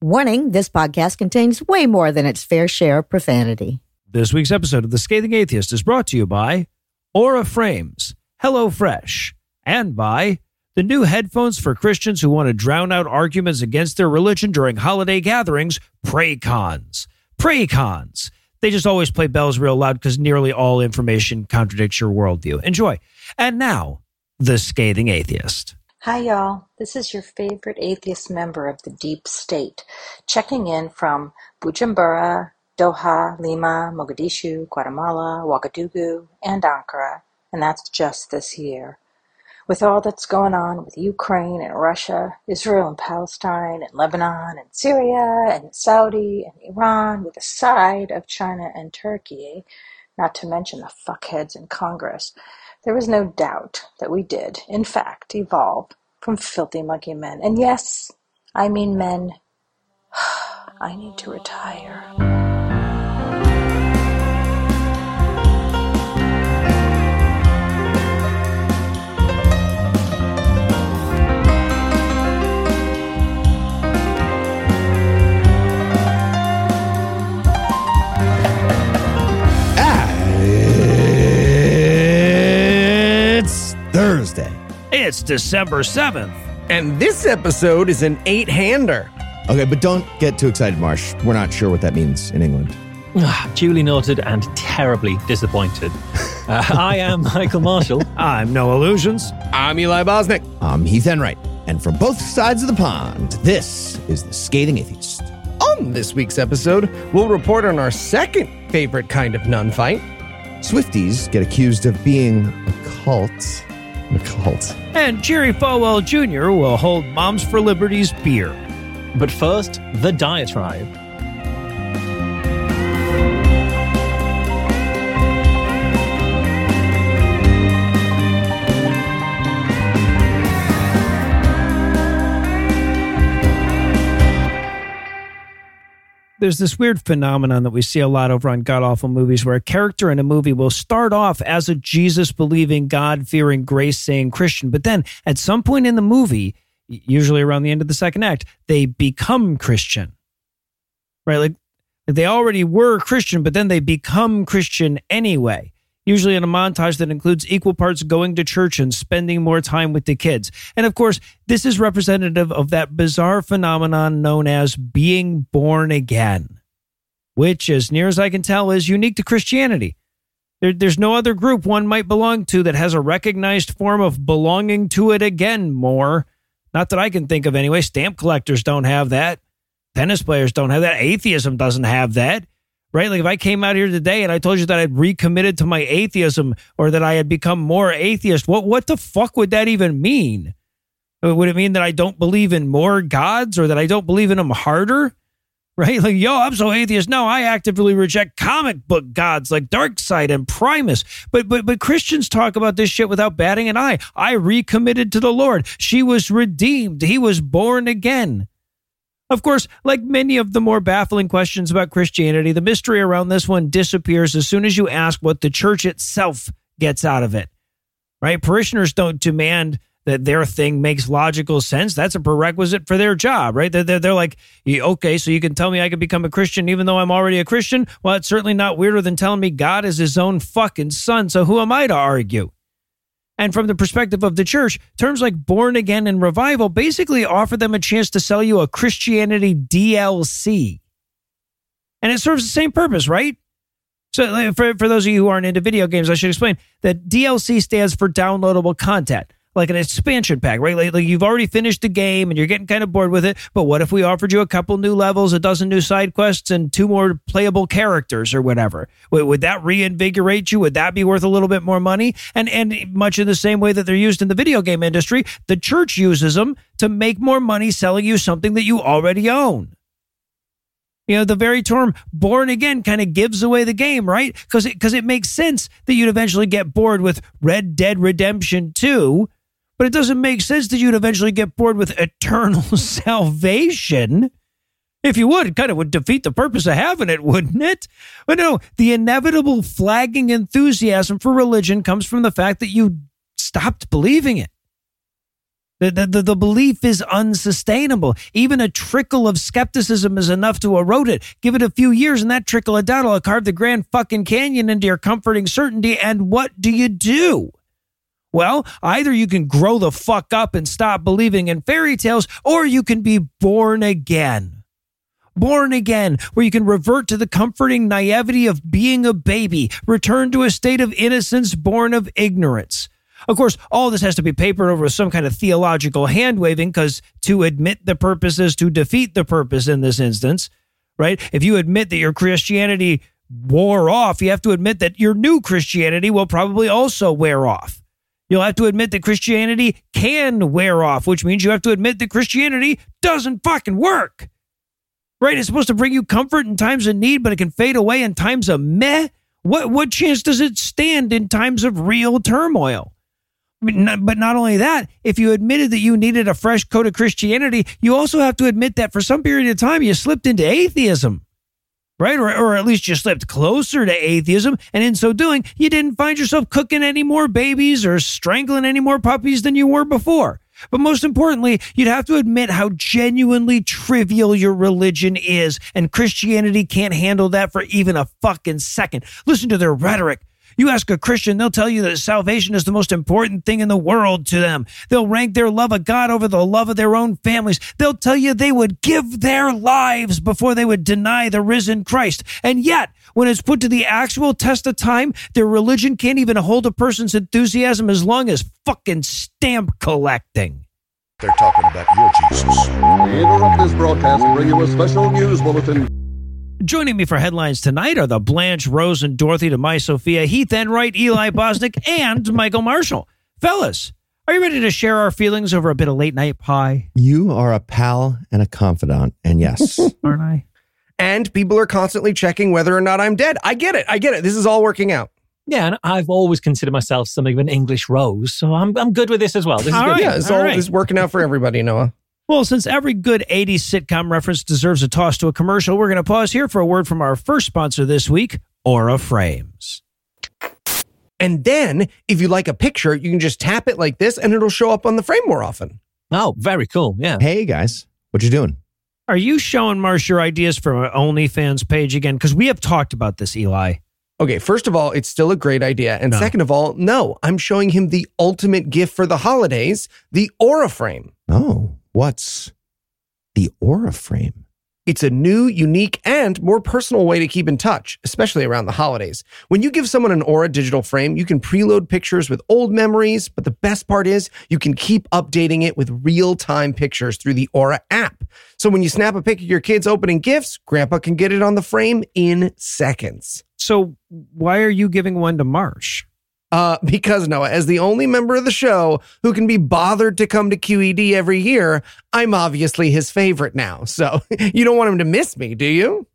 Warning this podcast contains way more than its fair share of profanity. This week's episode of The Scathing Atheist is brought to you by Aura Frames, HelloFresh, and by the new headphones for Christians who want to drown out arguments against their religion during holiday gatherings, Praycons. Praycons. They just always play bells real loud because nearly all information contradicts your worldview. Enjoy. And now, The Scathing Atheist. Hi, y'all. This is your favorite atheist member of the Deep State, checking in from Bujumbura, Doha, Lima, Mogadishu, Guatemala, Ouagadougou, and Ankara, and that's just this year. With all that's going on with Ukraine and Russia, Israel and Palestine, and Lebanon and Syria and Saudi and Iran, with a side of China and Turkey, not to mention the fuckheads in Congress, there is no doubt that we did, in fact, evolve from filthy monkey men. And yes, I mean men. I need to retire. It's December 7th. And this episode is an eight hander. Okay, but don't get too excited, Marsh. We're not sure what that means in England. Ah, Duly noted and terribly disappointed. Uh, I am Michael Marshall. I'm Noah Lugeons. I'm Eli Bosnick. I'm Heath Enright. And from both sides of the pond, this is The Scathing Atheist. On this week's episode, we'll report on our second favorite kind of nun fight. Swifties get accused of being a cult. A cult. And Jerry Falwell Jr. will hold Moms for Liberty's beer. But first, the diatribe. There's this weird phenomenon that we see a lot over on god awful movies where a character in a movie will start off as a jesus believing god fearing grace saying christian but then at some point in the movie usually around the end of the second act they become christian. Right? Like they already were christian but then they become christian anyway usually in a montage that includes equal parts going to church and spending more time with the kids. And of course, this is representative of that bizarre phenomenon known as being born again, which, as near as I can tell, is unique to Christianity. There, there's no other group one might belong to that has a recognized form of belonging to it again more. Not that I can think of anyway. Stamp collectors don't have that. Tennis players don't have that. Atheism doesn't have that right? Like if I came out here today and I told you that I'd recommitted to my atheism or that I had become more atheist, what what the fuck would that even mean? Uh, would it mean that I don't believe in more gods or that I don't believe in them harder? Right? Like, yo, I'm so atheist. No, I actively reject comic book gods like Darkseid and Primus. But but but Christians talk about this shit without batting an eye. I recommitted to the Lord. She was redeemed. He was born again. Of course, like many of the more baffling questions about Christianity, the mystery around this one disappears as soon as you ask what the church itself gets out of it. Right? Parishioners don't demand that their thing makes logical sense. That's a prerequisite for their job, right? They're, they're, they're like, okay, so you can tell me I can become a Christian even though I'm already a Christian? Well, it's certainly not weirder than telling me God is his own fucking son. So who am I to argue? And from the perspective of the church, terms like born again and revival basically offer them a chance to sell you a Christianity DLC. And it serves the same purpose, right? So, for, for those of you who aren't into video games, I should explain that DLC stands for downloadable content like an expansion pack, right? Like, like, you've already finished the game and you're getting kind of bored with it. But what if we offered you a couple new levels, a dozen new side quests, and two more playable characters or whatever? Would, would that reinvigorate you? Would that be worth a little bit more money? And and much in the same way that they're used in the video game industry, the church uses them to make more money selling you something that you already own. You know, the very term born again kind of gives away the game, right? Because it, cause it makes sense that you'd eventually get bored with Red Dead Redemption 2 but it doesn't make sense that you'd eventually get bored with eternal salvation. If you would, it kind of would defeat the purpose of having it, wouldn't it? But no, the inevitable flagging enthusiasm for religion comes from the fact that you stopped believing it. The, the, the, belief is unsustainable. Even a trickle of skepticism is enough to erode it. Give it a few years, and that trickle of doubt will carve the Grand fucking Canyon into your comforting certainty. And what do you do? Well, either you can grow the fuck up and stop believing in fairy tales, or you can be born again. Born again, where you can revert to the comforting naivety of being a baby, return to a state of innocence born of ignorance. Of course, all this has to be papered over with some kind of theological hand waving because to admit the purpose is to defeat the purpose in this instance, right? If you admit that your Christianity wore off, you have to admit that your new Christianity will probably also wear off. You'll have to admit that Christianity can wear off, which means you have to admit that Christianity doesn't fucking work. Right? It's supposed to bring you comfort in times of need, but it can fade away in times of meh. What what chance does it stand in times of real turmoil? But not, but not only that, if you admitted that you needed a fresh coat of Christianity, you also have to admit that for some period of time you slipped into atheism, right? Or, or at least you slipped closer to atheism. And in so doing, you didn't find yourself cooking any more babies or strangling any more puppies than you were before. But most importantly, you'd have to admit how genuinely trivial your religion is, and Christianity can't handle that for even a fucking second. Listen to their rhetoric. You ask a Christian, they'll tell you that salvation is the most important thing in the world to them. They'll rank their love of God over the love of their own families. They'll tell you they would give their lives before they would deny the risen Christ. And yet, when it's put to the actual test of time, their religion can't even hold a person's enthusiasm as long as fucking stamp collecting. They're talking about your Jesus. We interrupt this broadcast and bring you a special news bulletin. Joining me for headlines tonight are the Blanche, Rose, and Dorothy to my Sophia, Heath Enright, Eli Bosnick, and Michael Marshall. Fellas, are you ready to share our feelings over a bit of late night pie? You are a pal and a confidant. And yes, Aren't I? and people are constantly checking whether or not I'm dead. I get it. I get it. This is all working out. Yeah, and I've always considered myself something of an English rose, so I'm I'm good with this as well. This is All good. right. Yeah, it's all, right. it's working out for everybody, Noah. Well, since every good 80s sitcom reference deserves a toss to a commercial, we're going to pause here for a word from our first sponsor this week, Aura Frames. And then if you like a picture, you can just tap it like this and it'll show up on the frame more often. Oh, very cool. Yeah. Hey guys, what you doing? Are you showing Marsh your ideas for our OnlyFans page again? Because we have talked about this, Eli. Okay, first of all, it's still a great idea. And No. second of all, no, I'm showing him the ultimate gift for the holidays, the Aura Frame. Oh, what's the Aura Frame? It's a new, unique, and more personal way to keep in touch, especially around the holidays. When you give someone an Aura digital frame, you can preload pictures with old memories, but the best part is you can keep updating it with real time pictures through the Aura app. So when you snap a pic of your kids opening gifts, Grandpa can get it on the frame in seconds. So why are you giving one to Marsh? Uh, because Noah, as the only member of the show who can be bothered to come to QED every year, I'm obviously his favorite now. So you don't want him to miss me, do you?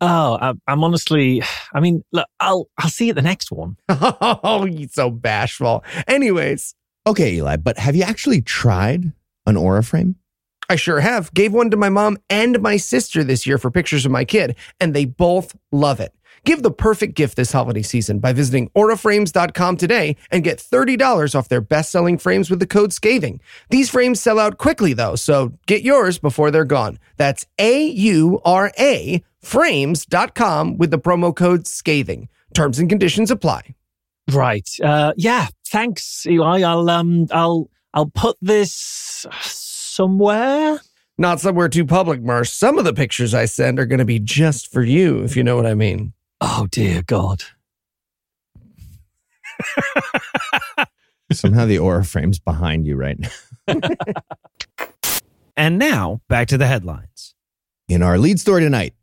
Oh, I, I'm honestly. I mean, look, I'll I'll see you at the next one. Oh, he's so bashful. Anyways, Okay, Eli, but have you actually tried an Aura Frame? I sure have. Gave one to my mom and my sister this year for pictures of my kid, and they both love it. Give the perfect gift this holiday season by visiting auraframes.com today and get $30 off their best-selling frames with the code SCATHING. These frames sell out quickly though, so get yours before they're gone. That's A-U-R-A frames.com with the promo code SCATHING. Terms and conditions apply. Right. Uh, yeah. Thanks, Eli. I'll um I'll I'll put this somewhere. Not somewhere too public, Marsh. Some of the pictures I send are going to be just for you, if you know what I mean. Oh dear God. Somehow the Aura Frame's behind you right now. And now back to the headlines. In our lead story tonight,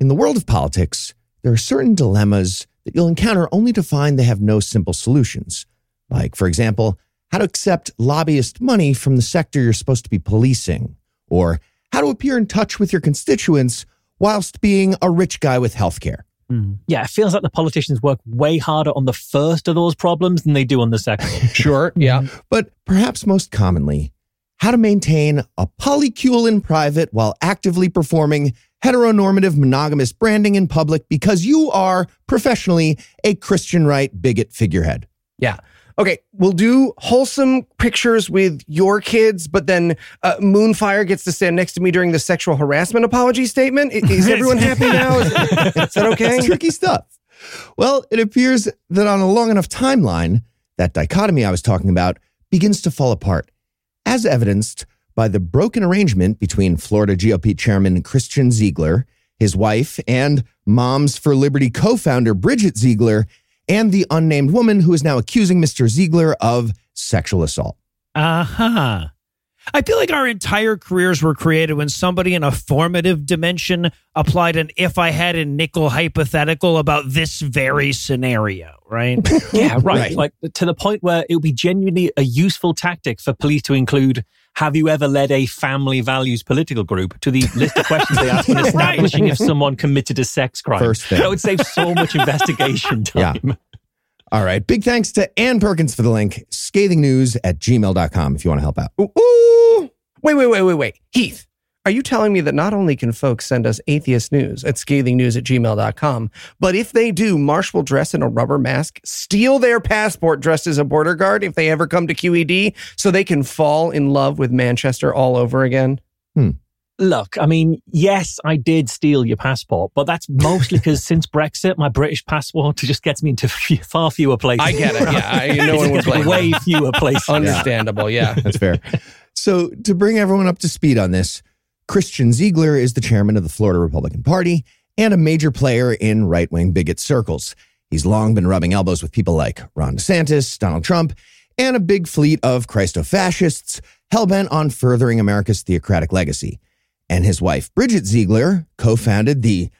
in the world of politics, there are certain dilemmas that you'll encounter only to find they have no simple solutions. Like, for example, how to accept lobbyist money from the sector you're supposed to be policing, or how to appear in touch with your constituents whilst being a rich guy with healthcare. Hmm. Yeah, it feels like the politicians work way harder on the first of those problems than they do on the second. Sure. Yeah. Hmm. But perhaps most commonly, how to maintain a polycule in private while actively performing heteronormative monogamous branding in public because you are professionally a Christian right bigot figurehead. Yeah. Okay, we'll do wholesome pictures with your kids, but then uh, Moonfire gets to stand next to me during the sexual harassment apology statement. I- Is, everyone happy now? Is, is that okay? It's tricky stuff. Well, it appears that on a long enough timeline, that dichotomy I was talking about begins to fall apart, as evidenced by the broken arrangement between Florida GOP Chairman Christian Ziegler, his wife, and Moms for Liberty co founder Bridget Ziegler, and the unnamed woman who is now accusing Mr. Ziegler of sexual assault. Uh huh. I feel like our entire careers were created when somebody in a formative dimension applied an if I had a nickel hypothetical about this very scenario, right? Yeah, right. Right. Like to the point where it would be genuinely a useful tactic for police to include have you ever led a family values political group to the list of questions they ask when establishing if someone committed a sex crime. First thing. That would save so much investigation Yeah. time. All right. Big thanks to Ann Perkins for the link, Scathing news at gmail.com if you want to help out. Ooh, ooh. Wait, wait, wait, wait, wait. Heath, are you telling me that not only can folks send us atheist news at scathingnews at gmail.com, but if they do, Marsh will dress in a rubber mask, steal their passport dressed as a border guard if they ever come to QED so they can fall in love with Manchester all over again? Hmm. Look, I mean, yes, I did steal your passport, but that's mostly because since Brexit, my British passport just gets me into few, far fewer places. I get it. Yeah, I, no one would blame Way fewer places. Understandable. Yeah. That's fair. So, to bring everyone up to speed on this, Christian Ziegler is the chairman of the Florida Republican Party and a major player in right wing bigot circles. He's long been rubbing elbows with people like Ron DeSantis, Donald Trump, and a big fleet of Christo fascists hell bent on furthering America's theocratic legacy. And his wife, Bridget Ziegler, co founded the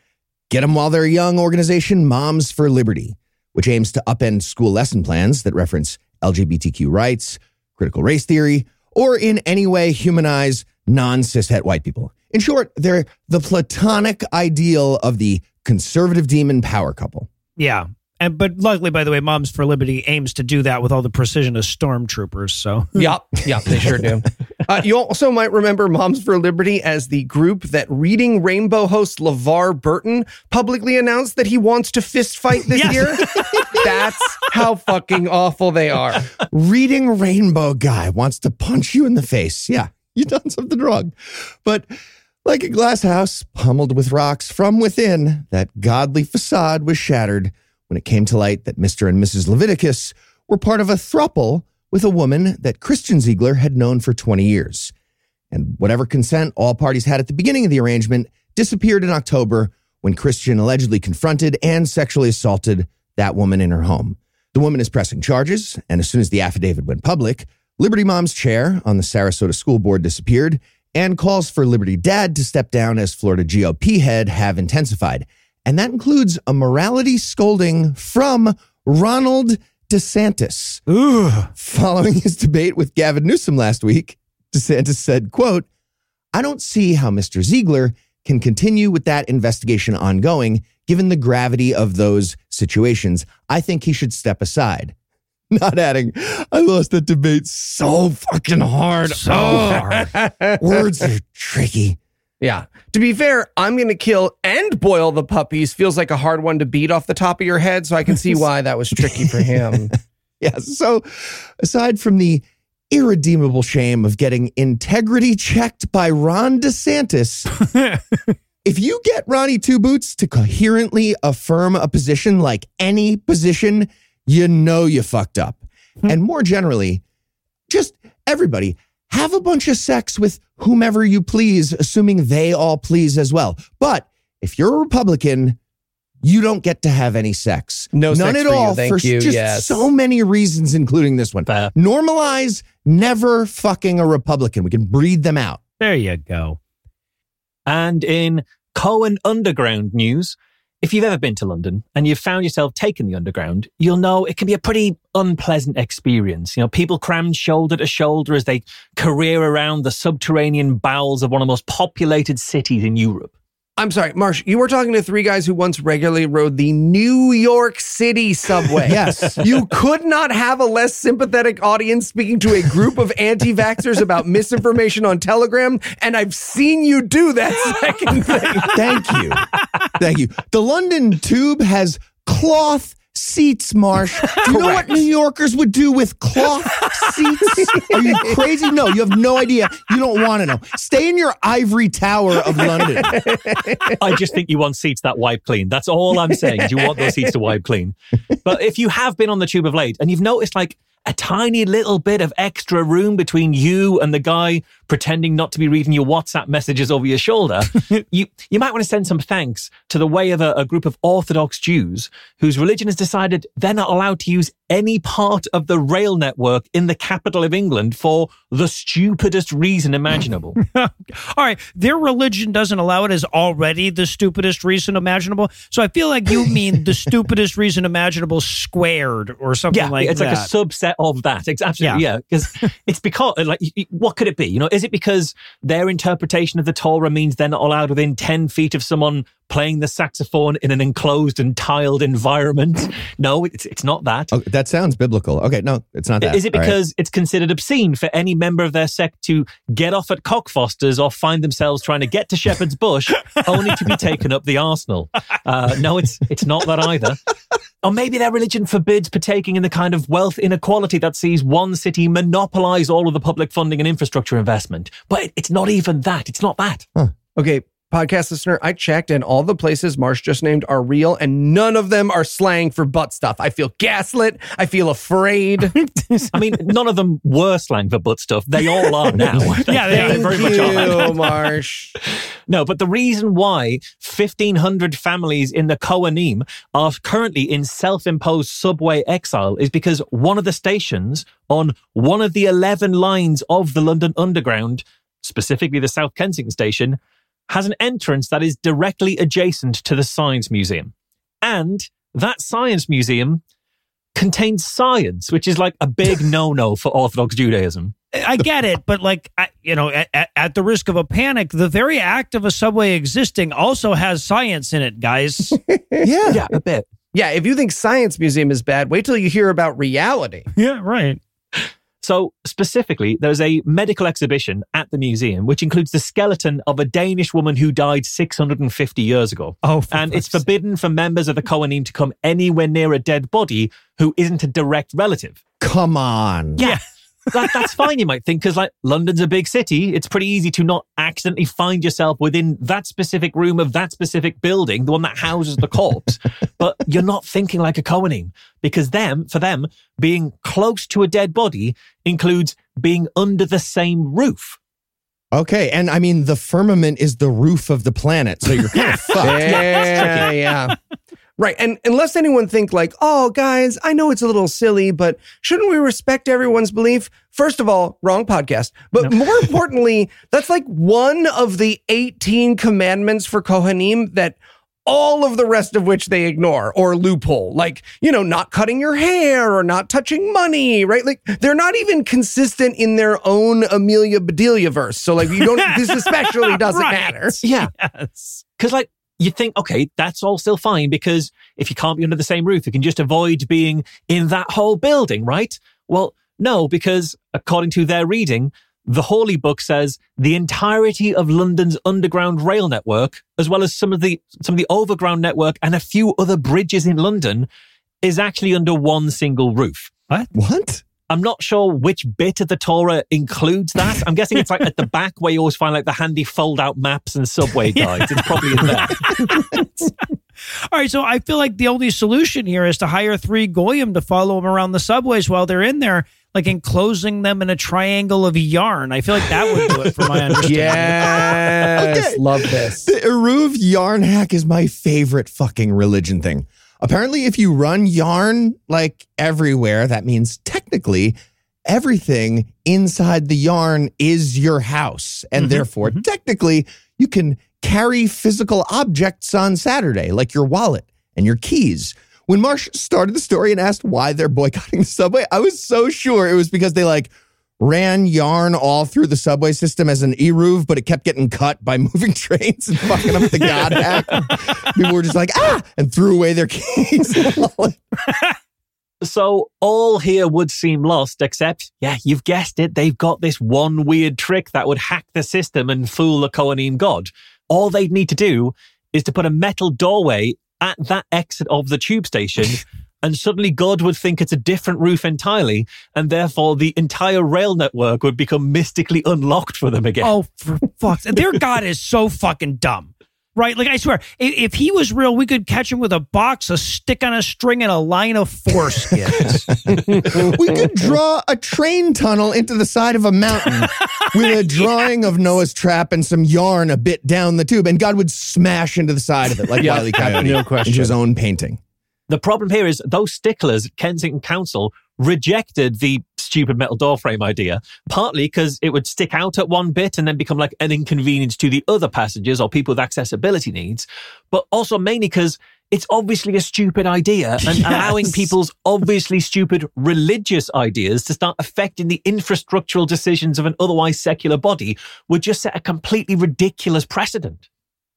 Get 'em While They're Young organization Moms for Liberty, which aims to upend school lesson plans that reference LGBTQ rights, critical race theory, or in any way humanize non cishet white people. In short, they're the platonic ideal of the conservative demon power couple. yeah. And but luckily, by the way, Moms for Liberty aims to do that with all the precision of stormtroopers. So Yep, yep, they sure do. Uh, you also might remember Moms for Liberty as the group that Reading Rainbow host LeVar Burton publicly announced that he wants to fist fight this Yes. year. That's how fucking awful they are. Reading Rainbow Guy wants to punch you in the face. Yeah, you done something wrong. But like a glass house pummeled with rocks from within, that godly facade was shattered when it came to light that Mr. and Mrs. Leviticus were part of a thruple with a woman that Christian Ziegler had known for 20 years. And whatever consent all parties had at the beginning of the arrangement disappeared in October when Christian allegedly confronted and sexually assaulted that woman in her home. The woman is pressing charges, and as soon as the affidavit went public, Liberty Mom's chair on the Sarasota School Board disappeared, and calls for Liberty Dad to step down as Florida GOP head have intensified. And that includes a morality scolding from Ronald DeSantis. Following his debate with Gavin Newsom last week, DeSantis said, quote, I don't see how Mr. Ziegler can continue with that investigation ongoing, given the gravity of those situations. I think he should step aside. Not adding, I lost that debate so fucking hard. So hard. Words are tricky. Yeah. To be fair, I'm going to kill and boil the puppies feels like a hard one to beat off the top of your head, so I can see why that was tricky for him. Yeah. So, aside from the irredeemable shame of getting integrity checked by Ron DeSantis, if you get Ronnie Two Boots to coherently affirm a position like any position, you know you fucked up. Hmm. And more generally, just everybody have a bunch of sex with whomever you please, assuming they all please as well. But if you're a Republican, you don't get to have any sex. No None sex at for you, all thank for you, just yes. so many reasons, including this one. Fair. Normalize never fucking a Republican. We can breed them out. there you go. And in Cohen Underground news, if you've ever been to London and you've found yourself taking the Underground, you'll know it can be a pretty unpleasant experience. You know, people crammed shoulder to shoulder as they career around the subterranean bowels of one of the most populated cities in Europe. I'm sorry, Marsh, you were talking to three guys who once regularly rode the New York City subway. Yes. You could not have a less sympathetic audience speaking to a group of anti vaxxers about misinformation on Telegram, and I've seen you do that second thing. Thank you. Thank you. The London Tube has cloth seats, Marsh. Do you know what New Yorkers would do with cloth seats? Are you crazy? No, you have no idea. You don't want to know. Stay in your ivory tower of London. I just think you want seats that wipe clean. That's all I'm saying. You want those seats to wipe clean. But if you have been on the tube of late and you've noticed like a tiny little bit of extra room between you and the guy pretending not to be reading your WhatsApp messages over your shoulder, you, you might want to send some thanks to the way of a, a group of Orthodox Jews whose religion has decided they're not allowed to use any part of the rail network in the capital of England for the stupidest reason imaginable. All right, their religion doesn't allow it is already the stupidest reason imaginable. So I feel like you mean the stupidest reason imaginable squared or something yeah, like it's that. It's like a subset of that. It's absolutely yeah, because it's because like what could it be? You know, is it because their interpretation of the Torah means they're not allowed within ten feet of someone playing the saxophone in an enclosed and tiled environment? No, it's it's not that. Oh, that sounds biblical. Okay, no, it's not that. Is it All right. because it's considered obscene for any member of their sect to get off at Cockfosters or find themselves trying to get to Shepherd's Bush only to be taken up the arsenal? Uh, no, it's it's not that either. Or maybe their religion forbids partaking in the kind of wealth inequality that sees one city monopolize all of the public funding and infrastructure investment. But it- it's not even that. It's not that. Okay, podcast listener, I checked and all the places Marsh just named are real and none of them are slang for butt stuff. I feel gaslit. I feel afraid. I mean, none of them were slang for butt stuff. They all are now. Yeah, they are. very Thank much are. you, Marsh. No, but the reason why 1,500 families in the Kohanim are currently in self-imposed subway exile is because one of the stations on one of the 11 lines of the London Underground, specifically the South Kensington station, has an entrance that is directly adjacent to the Science Museum. And that Science Museum contains science, which is like a big no-no for Orthodox Judaism. I get it, but like I, you know, at, at, at the risk of a panic, the very act of a subway existing also has science in it, guys. Yeah. Yeah, a bit. Yeah, if you think Science Museum is bad, wait till you hear about reality. yeah, right. So, specifically, there's a medical exhibition at the museum which includes the skeleton of a Danish woman who died 650 years ago. Oh, for and it's sake. forbidden for members of the Kohanim to come anywhere near a dead body who isn't a direct relative. Come on. Yeah. That, that's fine, you might think, because like London's a big city. It's pretty easy to not accidentally find yourself within that specific room of that specific building, the one that houses the corpse. but you're not thinking like a Kohanim because them, for them, being close to a dead body includes being under the same roof. Okay. And I mean, the firmament is the roof of the planet. So you're kind of fucked. Yeah, yeah. Right. And unless anyone think like, oh, guys, I know it's a little silly, but shouldn't we respect everyone's belief? First of all, wrong podcast. But more importantly, that's like one of the 18 commandments for Kohanim that all of the rest of which they ignore or loophole. Like, you know, not cutting your hair or not touching money, right? Like they're not even consistent in their own Amelia Bedelia verse. So like you don't, this especially doesn't Right. matter. Yeah. Yes. Because, like, you think, okay, that's all still fine because if you can't be under the same roof, you can just avoid being in that whole building, right? Well, no, because according to their reading, the Holy Book says the entirety of London's underground rail network, as well as some of the some of the overground network and a few other bridges in London, is actually under one single roof. What? I'm not sure which bit of the Torah includes that. I'm guessing it's like at the back where you always find like the handy fold out maps and subway guides. It's probably in there. All right, so I feel like the only solution here is to hire three goyim to follow them around the subways while they're in there, like enclosing them in a triangle of yarn. I feel like that would do it for my understanding. Yes. Okay. Love this. The Eruv yarn hack is my favorite fucking religion thing. Apparently, if you run yarn like everywhere, that means technically everything inside the yarn is your house. And mm-hmm. therefore, mm-hmm. technically, you can carry physical objects on Saturday, like your wallet and your keys. When Marsh started the story and asked why they're boycotting the subway, I was so sure it was because they like ran yarn all through the subway system as an eruv, but it kept getting cut by moving trains and fucking up the god hack. People were just like, ah, and threw away their keys. So all here would seem lost, except, yeah, you've guessed it. They've got this one weird trick that would hack the system and fool the Kohanim god. All they'd need to do is to put a metal doorway at that exit of the tube station and suddenly God would think it's a different roof entirely, and therefore the entire rail network would become mystically unlocked for them again. Oh, for fuck's Their God is so fucking dumb. Right? Like, I swear, if, if he was real, we could catch him with a box, a stick on a string, and a line of foreskins. we could draw a train tunnel into the side of a mountain with a drawing of Noah's trap and some yarn a bit down the tube, and God would smash into the side of it like Yeah, Wiley Coyote no question. into his own painting. The problem here is those sticklers at Kensington Council rejected the stupid metal door frame idea, partly because it would stick out at one bit and then become like an inconvenience to the other passengers or people with accessibility needs, but also mainly because it's obviously a stupid idea and allowing people's obviously stupid religious ideas to start affecting the infrastructural decisions of an otherwise secular body would just set a completely ridiculous precedent.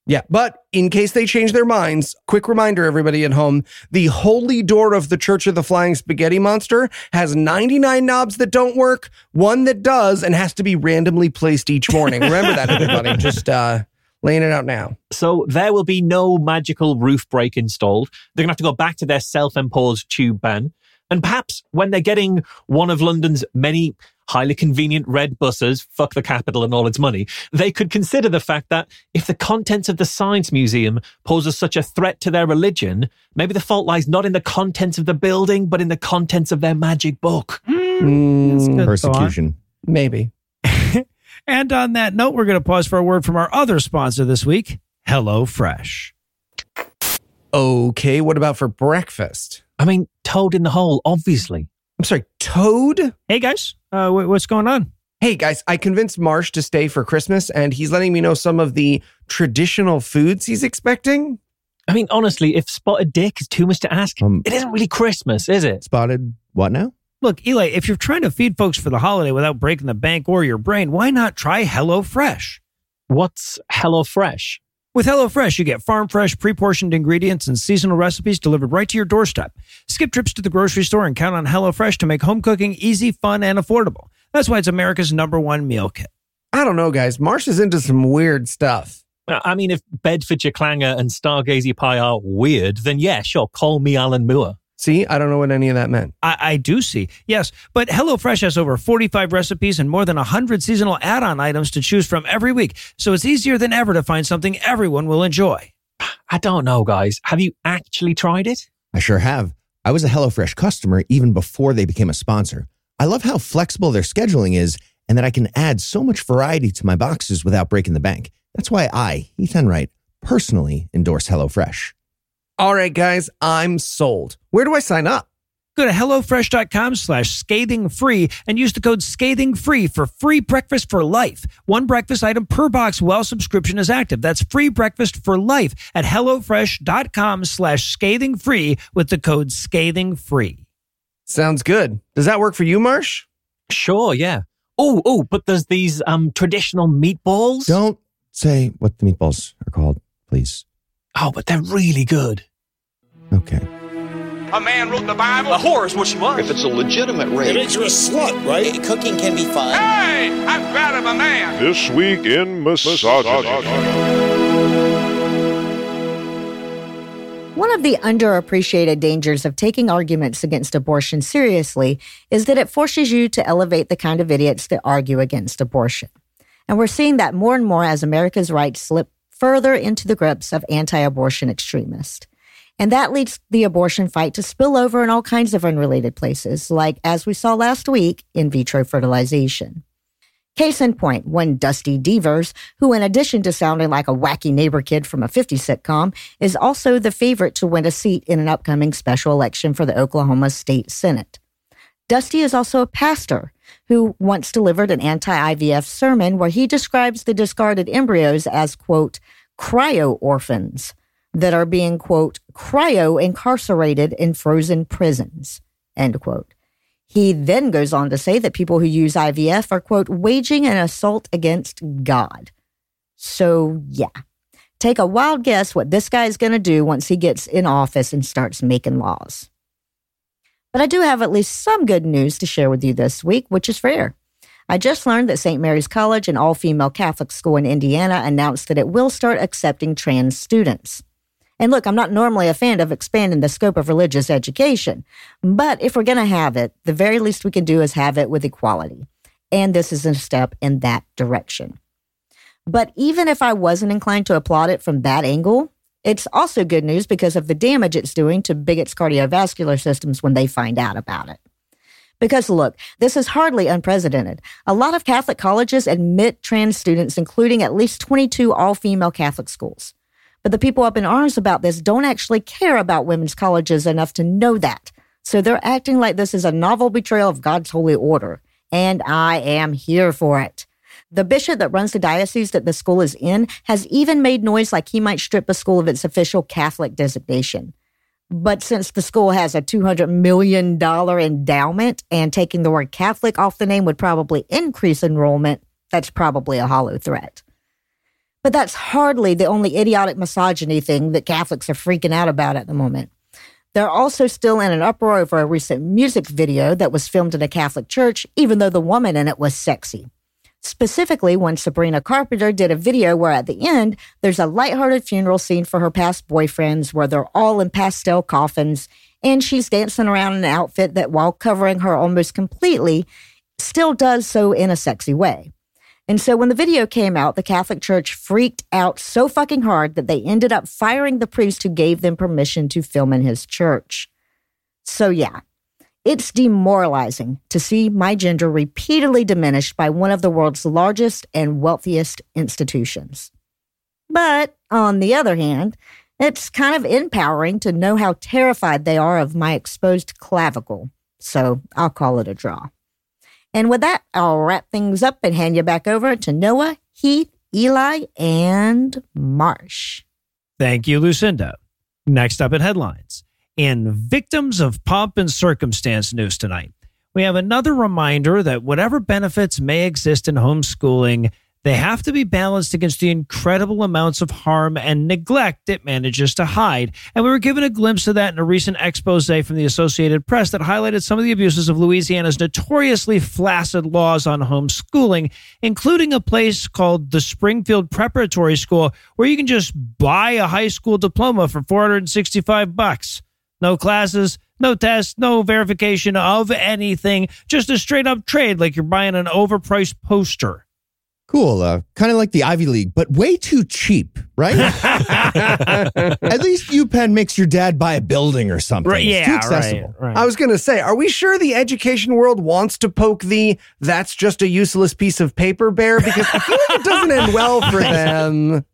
Yeah, but in case they change their minds, quick reminder, everybody at home the holy door of the Church of the Flying Spaghetti Monster has 99 knobs that don't work, one that does, and has to be randomly placed each morning. Remember that, everybody. Just uh, laying it out now. So there will be no magical roof break installed. They're going to have to go back to their self-imposed tube ban. And perhaps when they're getting one of London's many highly convenient red buses, fuck the capital and all its money, they could consider the fact that if the contents of the Science Museum poses such a threat to their religion, maybe the fault lies not in the contents of the building, but in the contents of their magic book. Hmm. Hmm, That's good Persecution. Maybe. And on that note, we're going to pause for a word from our other sponsor this week, Hello Fresh. Okay, what about for breakfast? I mean, toad in the hole, obviously. I'm sorry, Toad? Hey guys, uh, wh- what's going on? Hey guys, I convinced Marsh to stay for Christmas and he's letting me know some of the traditional foods he's expecting. I mean, honestly, if spotted dick is too much to ask, Um, it isn't really Christmas, is it? Spotted what now? Look, Eli, if you're trying to feed folks for the holiday without breaking the bank or your brain, why not try Hello Fresh? What's Hello Fresh? With HelloFresh, you get farm fresh, pre portioned ingredients and seasonal recipes delivered right to your doorstep. Skip trips to the grocery store and count on HelloFresh to make home cooking easy, fun, and affordable. That's why it's America's number one meal kit. I don't know, guys. Marsh is into some weird stuff. I mean, if Bedfordshire Clanger and Stargazy Pie are weird, then yeah, sure, call me Alan Moore. See, I don't know what any of that meant. I, I do see. Yes, but HelloFresh has over 45 recipes and more than 100 seasonal add on items to choose from every week, so it's easier than ever to find something everyone will enjoy. I don't know, guys. Have you actually tried it? I sure have. I was a HelloFresh customer even before they became a sponsor. I love how flexible their scheduling is and that I can add so much variety to my boxes without breaking the bank. That's why I, Heath Enright, personally endorse HelloFresh. All right, guys, I'm sold. Where do I sign up? Go to HelloFresh.com slash scathing free and use the code scathing free for free breakfast for life. One breakfast item per box while subscription is active. That's free breakfast for life at HelloFresh.com slash scathing free with the code scathing free. Sounds good. Does that work for you, Marsh? Sure, yeah. Oh, oh, but there's these um traditional meatballs. Don't say what the meatballs are called, please. Oh, but they're really good. Okay. A man wrote the Bible. A whore is what she was. If it's a legitimate rape, it makes you a slut, right? Cooking can be fun. Hey, I'm proud of a man. This week in misogyny. One of the underappreciated dangers of taking arguments against abortion seriously is that it forces you to elevate the kind of idiots that argue against abortion. And we're seeing that more and more as America's rights slip further into the grips of anti abortion extremists. And that leads the abortion fight to spill over in all kinds of unrelated places, like, as we saw last week, in vitro fertilization. Case in point, one Dusty Devers, who in addition to sounding like a wacky neighbor kid from a 50 sitcom, is also the favorite to win a seat in an upcoming special election for the Oklahoma State Senate. Dusty is also a pastor who once delivered an anti-IVF sermon where he describes the discarded embryos as, quote, cryo orphans that are being, quote, cryo incarcerated in frozen prisons, end quote. He then goes on to say that people who use IVF are, quote, waging an assault against God. So, yeah. Take a wild guess what this guy is going to do once he gets in office and starts making laws. But I do have at least some good news to share with you this week, which is rare. I just learned that St. Mary's College, an all female Catholic school in Indiana, announced that it will start accepting trans students. And look, I'm not normally a fan of expanding the scope of religious education, but if we're going to have it, the very least we can do is have it with equality. And this is a step in that direction. But even if I wasn't inclined to applaud it from that angle, it's also good news because of the damage it's doing to bigots' cardiovascular systems when they find out about it. Because look, this is hardly unprecedented. A lot of Catholic colleges admit trans students, including at least 22 all female Catholic schools. But the people up in arms about this don't actually care about women's colleges enough to know that. So they're acting like this is a novel betrayal of God's holy order. And I am here for it. The bishop that runs the diocese that the school is in has even made noise like he might strip the school of its official Catholic designation. But since the school has a $200 million endowment and taking the word Catholic off the name would probably increase enrollment, that's probably a hollow threat. But that's hardly the only idiotic misogyny thing that Catholics are freaking out about at the moment. They're also still in an uproar over a recent music video that was filmed in a Catholic church, even though the woman in it was sexy. Specifically, when Sabrina Carpenter did a video where at the end, there's a lighthearted funeral scene for her past boyfriends where they're all in pastel coffins, and she's dancing around in an outfit that, while covering her almost completely, still does so in a sexy way. And so when the video came out, the Catholic Church freaked out so fucking hard that they ended up firing the priest who gave them permission to film in his church. So, yeah, it's demoralizing to see my gender repeatedly diminished by one of the world's largest and wealthiest institutions. But on the other hand, it's kind of empowering to know how terrified they are of my exposed clavicle. So I'll call it a draw. And with that, I'll wrap things up and hand you back over to Noah, Heath, Eli, and Marsh. Thank you, Lucinda. Next up in headlines in Victims of Pomp and Circumstance news tonight. We have another reminder that whatever benefits may exist in homeschooling, they have to be balanced against the incredible amounts of harm and neglect it manages to hide. And we were given a glimpse of that in a recent expose from the Associated Press that highlighted some of the abuses of Louisiana's notoriously flaccid laws on homeschooling, including a place called the Springfield Preparatory School, where you can just buy a high school diploma for 465 bucks. No classes, no tests, no verification of anything. Just a straight up trade like you're buying an overpriced poster. Cool. Uh, kind of like the Ivy League, but way too cheap, right? At least UPenn makes your dad buy a building or something. Right, It's too accessible. right, right. I was going to say, are we sure the education world wants to poke the that's just a useless piece of paper bear? Because I feel like it doesn't end well for them.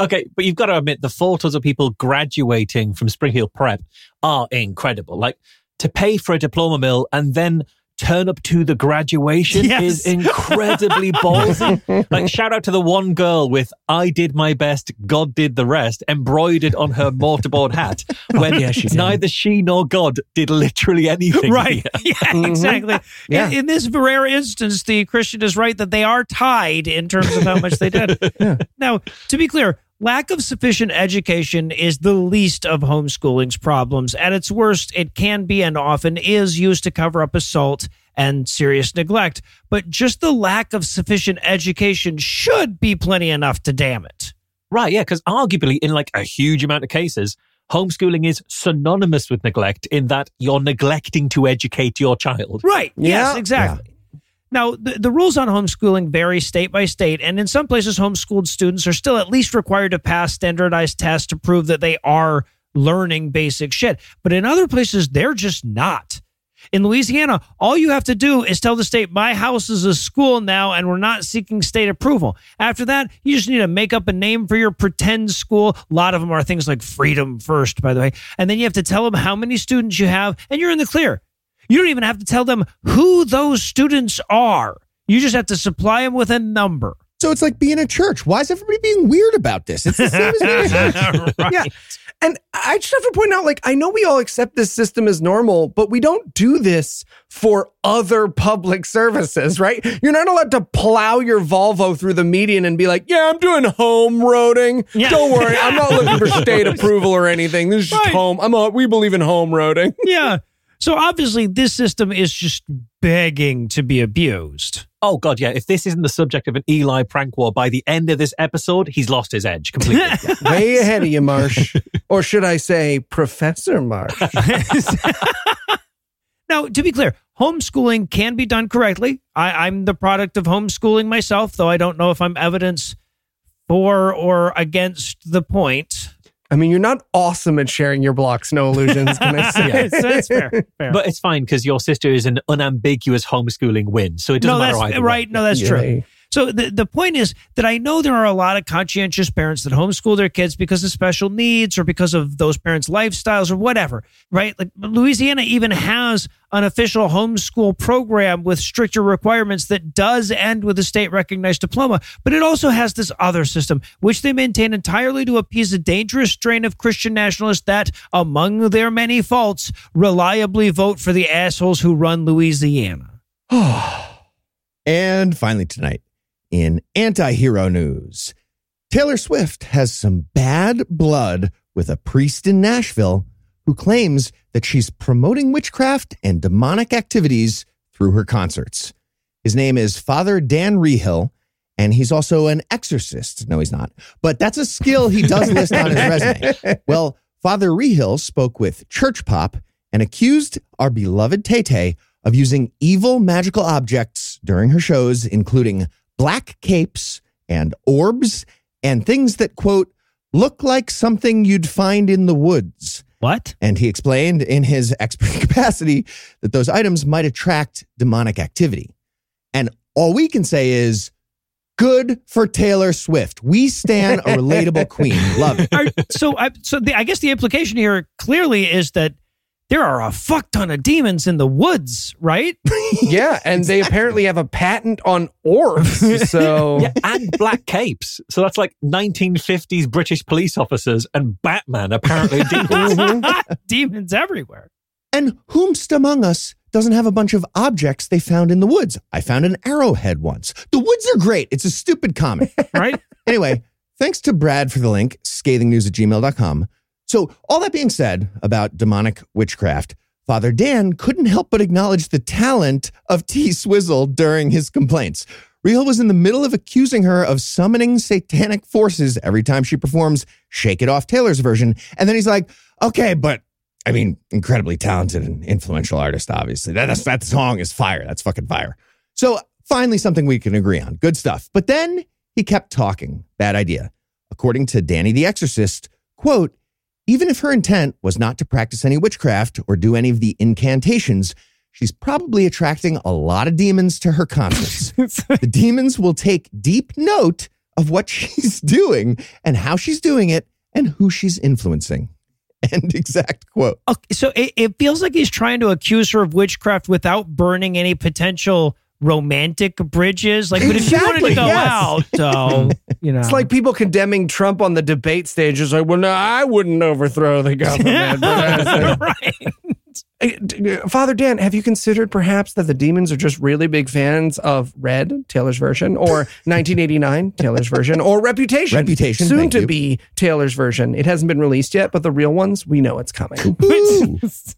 Okay, but you've got to admit the photos of people graduating from Springfield Prep are incredible. Like to pay for a diploma mill and then turn up to the graduation Yes. is incredibly ballsy. like shout out to the one girl with "I did my best, God did the rest" embroidered on her mortarboard hat oh, when Yeah, she did. neither she nor God did literally anything. Right. Yeah, mm-hmm. exactly. Yeah. In, in this rare instance, the Christian is right that they are tied in terms of how much they did. Now, to be clear, lack of sufficient education is the least of homeschooling's problems. At its worst, it can be and often is used to cover up assault and serious neglect. But just the lack of sufficient education should be plenty enough to damn it. Right, yeah, because arguably in like a huge amount of cases, homeschooling is synonymous with neglect in that you're neglecting to educate your child. Right. Yes, Yeah. Now, the, the rules on homeschooling vary state by state, and in some places, homeschooled students are still at least required to pass standardized tests to prove that they are learning basic shit. But in other places, they're just not. In Louisiana, all you have to do is tell the state, my house is a school now, and we're not seeking state approval. After that, you just need to make up a name for your pretend school. A lot of them are things like Freedom First, by the way. And then you have to tell them how many students you have, and you're in the clear. You don't even have to tell them who those students are. You just have to supply them with a number. So it's like being a church. Why is everybody being weird about this? It's the same as being a church. right. Yeah. And I just have to point out, like, I know we all accept this system as normal, but we don't do this for other public services, right? You're not allowed to plow your Volvo through the median and be like, yeah, I'm doing home roading. Yeah. Don't worry. I'm not looking for state approval or anything. This is just Right. home. I'm a, we believe in home roading. Yeah. So obviously, this system is just begging to be abused. Oh god, yeah. If this isn't the subject of an Eli prank war by the end of this episode, he's lost his edge completely. Way ahead of you, Marsh. Or should I say, Professor Marsh? Now, to be clear, homeschooling can be done correctly. I, I'm the product of homeschooling myself, though I don't know if I'm evidence for or against the point. I mean, you're not awesome at sharing your blocks, Noah Lugeons, can I say? So that's fair. fair. But it's fine because your sister is an unambiguous homeschooling win. So it doesn't no, matter that's either way. right. No, that's true. So the, the point is that I know there are a lot of conscientious parents that homeschool their kids because of special needs or because of those parents' lifestyles or whatever, right? Like Louisiana even has an official homeschool program with stricter requirements that does end with a state recognized diploma, but it also has this other system, which they maintain entirely to appease a dangerous strain of Christian nationalists that, among their many faults, reliably vote for the assholes who run Louisiana. And finally, tonight, in anti hero news, Taylor Swift has some bad blood with a priest in Nashville who claims that she's promoting witchcraft and demonic activities through her concerts. His name is Father Dan Reehil, and he's also an exorcist. No, he's not, but that's a skill he does list on his resume. Well, Father Reehil spoke with Church Pop and accused our beloved Tay Tay of using evil magical objects during her shows, including black capes and orbs and things that, quote, look like something you'd find in the woods. What? And he explained in his expert capacity that those items might attract demonic activity. And all we can say is, good for Taylor Swift. We stand a relatable queen. Love it. Are- so I so the, I guess the implication here clearly is that there are a fuck ton of demons in the woods, right? yeah, and they apparently have a patent on orbs. So Yeah, and black capes. So that's like 1950s British police officers and Batman apparently demons. Mm-hmm. demons everywhere. And whomst among us doesn't have a bunch of objects they found in the woods? I found an arrowhead once. The woods are great. It's a stupid comic. Right? anyway, thanks to Brad for the link, scathingnews at gmail.com. So, all that being said about demonic witchcraft, Father Dan couldn't help but acknowledge the talent of T Swizzle during his complaints. Real was in the middle of accusing her of summoning satanic forces every time she performs Shake It Off Taylor's version. And then he's like, okay, but I mean, incredibly talented and influential artist, obviously. That, that's, that song is fire. That's fucking fire. So finally, something we can agree on. Good stuff. But then he kept talking. Bad idea. According to Danny the Exorcist, quote, even if her intent was not to practice any witchcraft or do any of the incantations, she's probably attracting a lot of demons to her concerts. the demons will take deep note of what she's doing and how she's doing it and who she's influencing. End exact quote. Okay, so it, it feels like he's trying to accuse her of witchcraft without burning any potential romantic bridges. Like, but if she wanted to Exactly, go yes. out, so you know, It's like people condemning Trump on the debate stage. It's like, well, no, I wouldn't overthrow the government. But I- right. Father Dan, have you considered perhaps that the demons are just really big fans of Red, Taylor's version, or 1989, Taylor's version, or Reputation? Reputation, Soon thank to you. be Taylor's version. It hasn't been released yet, but the real ones, we know it's coming.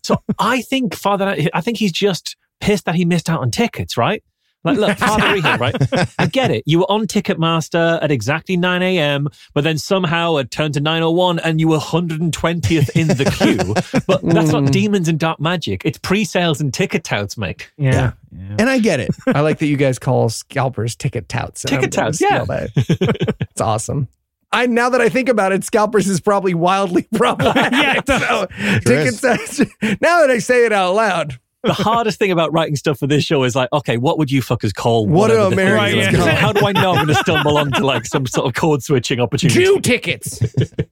So I think Father, I think he's just pissed that he missed out on tickets, right? Like, look, Father Reehil, right? I get it. You were on Ticketmaster at exactly 9 a.m., but then somehow it turned to 9.01 and you were 120th in the queue. But that's not demons and dark magic. It's pre-sales and ticket touts, mate. Yeah. And I get it. I like that you guys call scalpers ticket touts. and Ticket I'm gonna touts, yeah. steal it's awesome. I now that I think about it, scalpers is probably wildly problematic. Yeah. so, Sure ticket touts. Now that I say it out loud, The hardest thing about writing stuff for this show is like, okay, what would you fuckers call What do whatever the Americans call? How do I know I'm going to stumble onto like some sort of code switching opportunity? Jew tickets,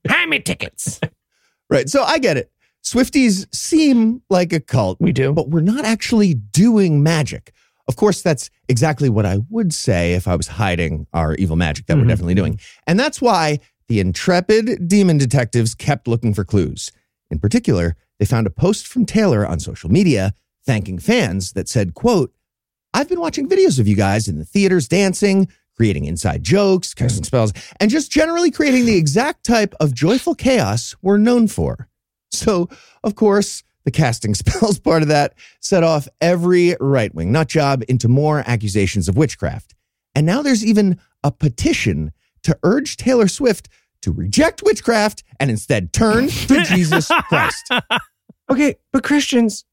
hammy tickets. Right. So I get it. Swifties seem like a cult. We do. But we're not actually doing magic. Of course, that's exactly what I would say if I was hiding our evil magic that we're Mhm. definitely doing. And that's why the intrepid demon detectives kept looking for clues. In particular, they found a post from Taylor on social media thanking fans that said, quote, I've been watching videos of you guys in the theaters dancing, creating inside jokes, casting spells, and just generally creating the exact type of joyful chaos we're known for. So, of course, the casting spells part of that set off every right wing nut job into more accusations of witchcraft. And now there's even a petition to urge Taylor Swift to reject witchcraft and instead turn to Jesus Christ. Okay, but Christians,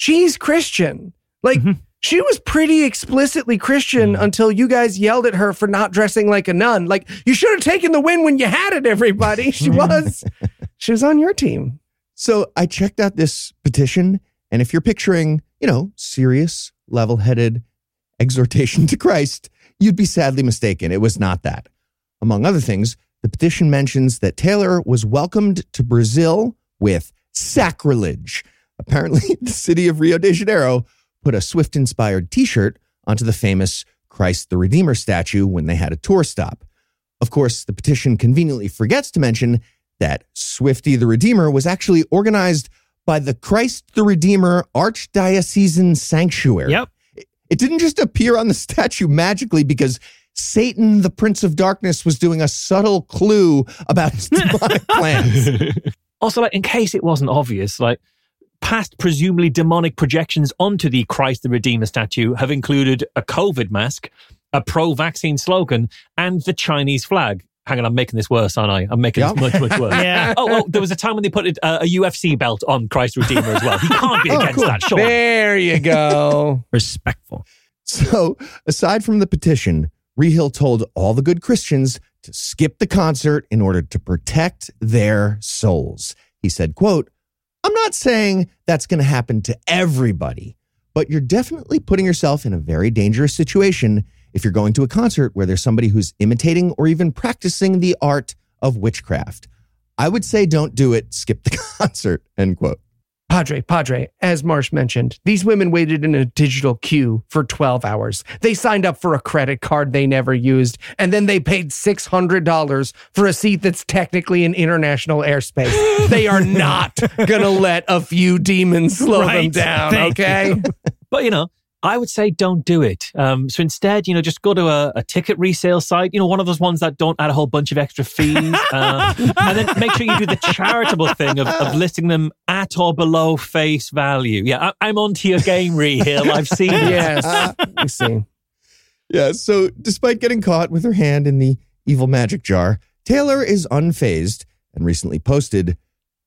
she's Christian. Like, mm-hmm. she was pretty explicitly Christian mm-hmm. until you guys yelled at her for not dressing like a nun. Like, you should have taken the win when you had it, everybody. She mm-hmm. was, she was on your team. So I checked out this petition, and if you're picturing, you know, serious, level headed exhortation to Christ, you'd be sadly mistaken. It was not that. Among other things, the petition mentions that Taylor was welcomed to Brazil with sacrilege. Apparently, the city of Rio de Janeiro put a Swift inspired t shirt onto the famous Christ the Redeemer statue when they had a tour stop. Of course, the petition conveniently forgets to mention that Swifty the Redeemer was actually organized by the Christ the Redeemer Archdiocesan Sanctuary. Yep. It- didn't just appear on the statue magically because Satan, the Prince of Darkness, was doing a subtle clue about his demonic plans. Also, like in case it wasn't obvious, like past presumably demonic projections onto the Christ the Redeemer statue have included a COVID mask, a pro-vaccine slogan, and the Chinese flag. Hang on, I'm making this worse, aren't I? I'm making Yeah. this much, much worse. Yeah. Oh, oh, there was a time when they put uh, a UFC belt on Christ the Redeemer as well. He can't be Oh, against cool. that, Sean. There you go. Respectful. So, aside from the petition, Reehil told all the good Christians to skip the concert in order to protect their souls. He said, quote, I'm not saying that's going to happen to everybody, but you're definitely putting yourself in a very dangerous situation if you're going to a concert where there's somebody who's imitating or even practicing the art of witchcraft. I would say don't do it, skip the concert, end quote. Padre, Padre, as Marsh mentioned, these women waited in a digital queue for 12 hours. They signed up for a credit card they never used, and then they paid $600 for a seat that's technically in international airspace. they are not going to let a few demons slow them down, Thank okay? But you know, I would say don't do it. Um, so instead, you know, just go to a, a ticket resale site. You know, one of those ones that don't add a whole bunch of extra fees, uh, and then make sure you do the charitable thing of, of listing them at or below face value. Yeah, I, I'm onto your game, Reehil. I've seen it. yes. You see. Yeah, so despite getting caught with her hand in the evil magic jar, Taylor is unfazed and recently posted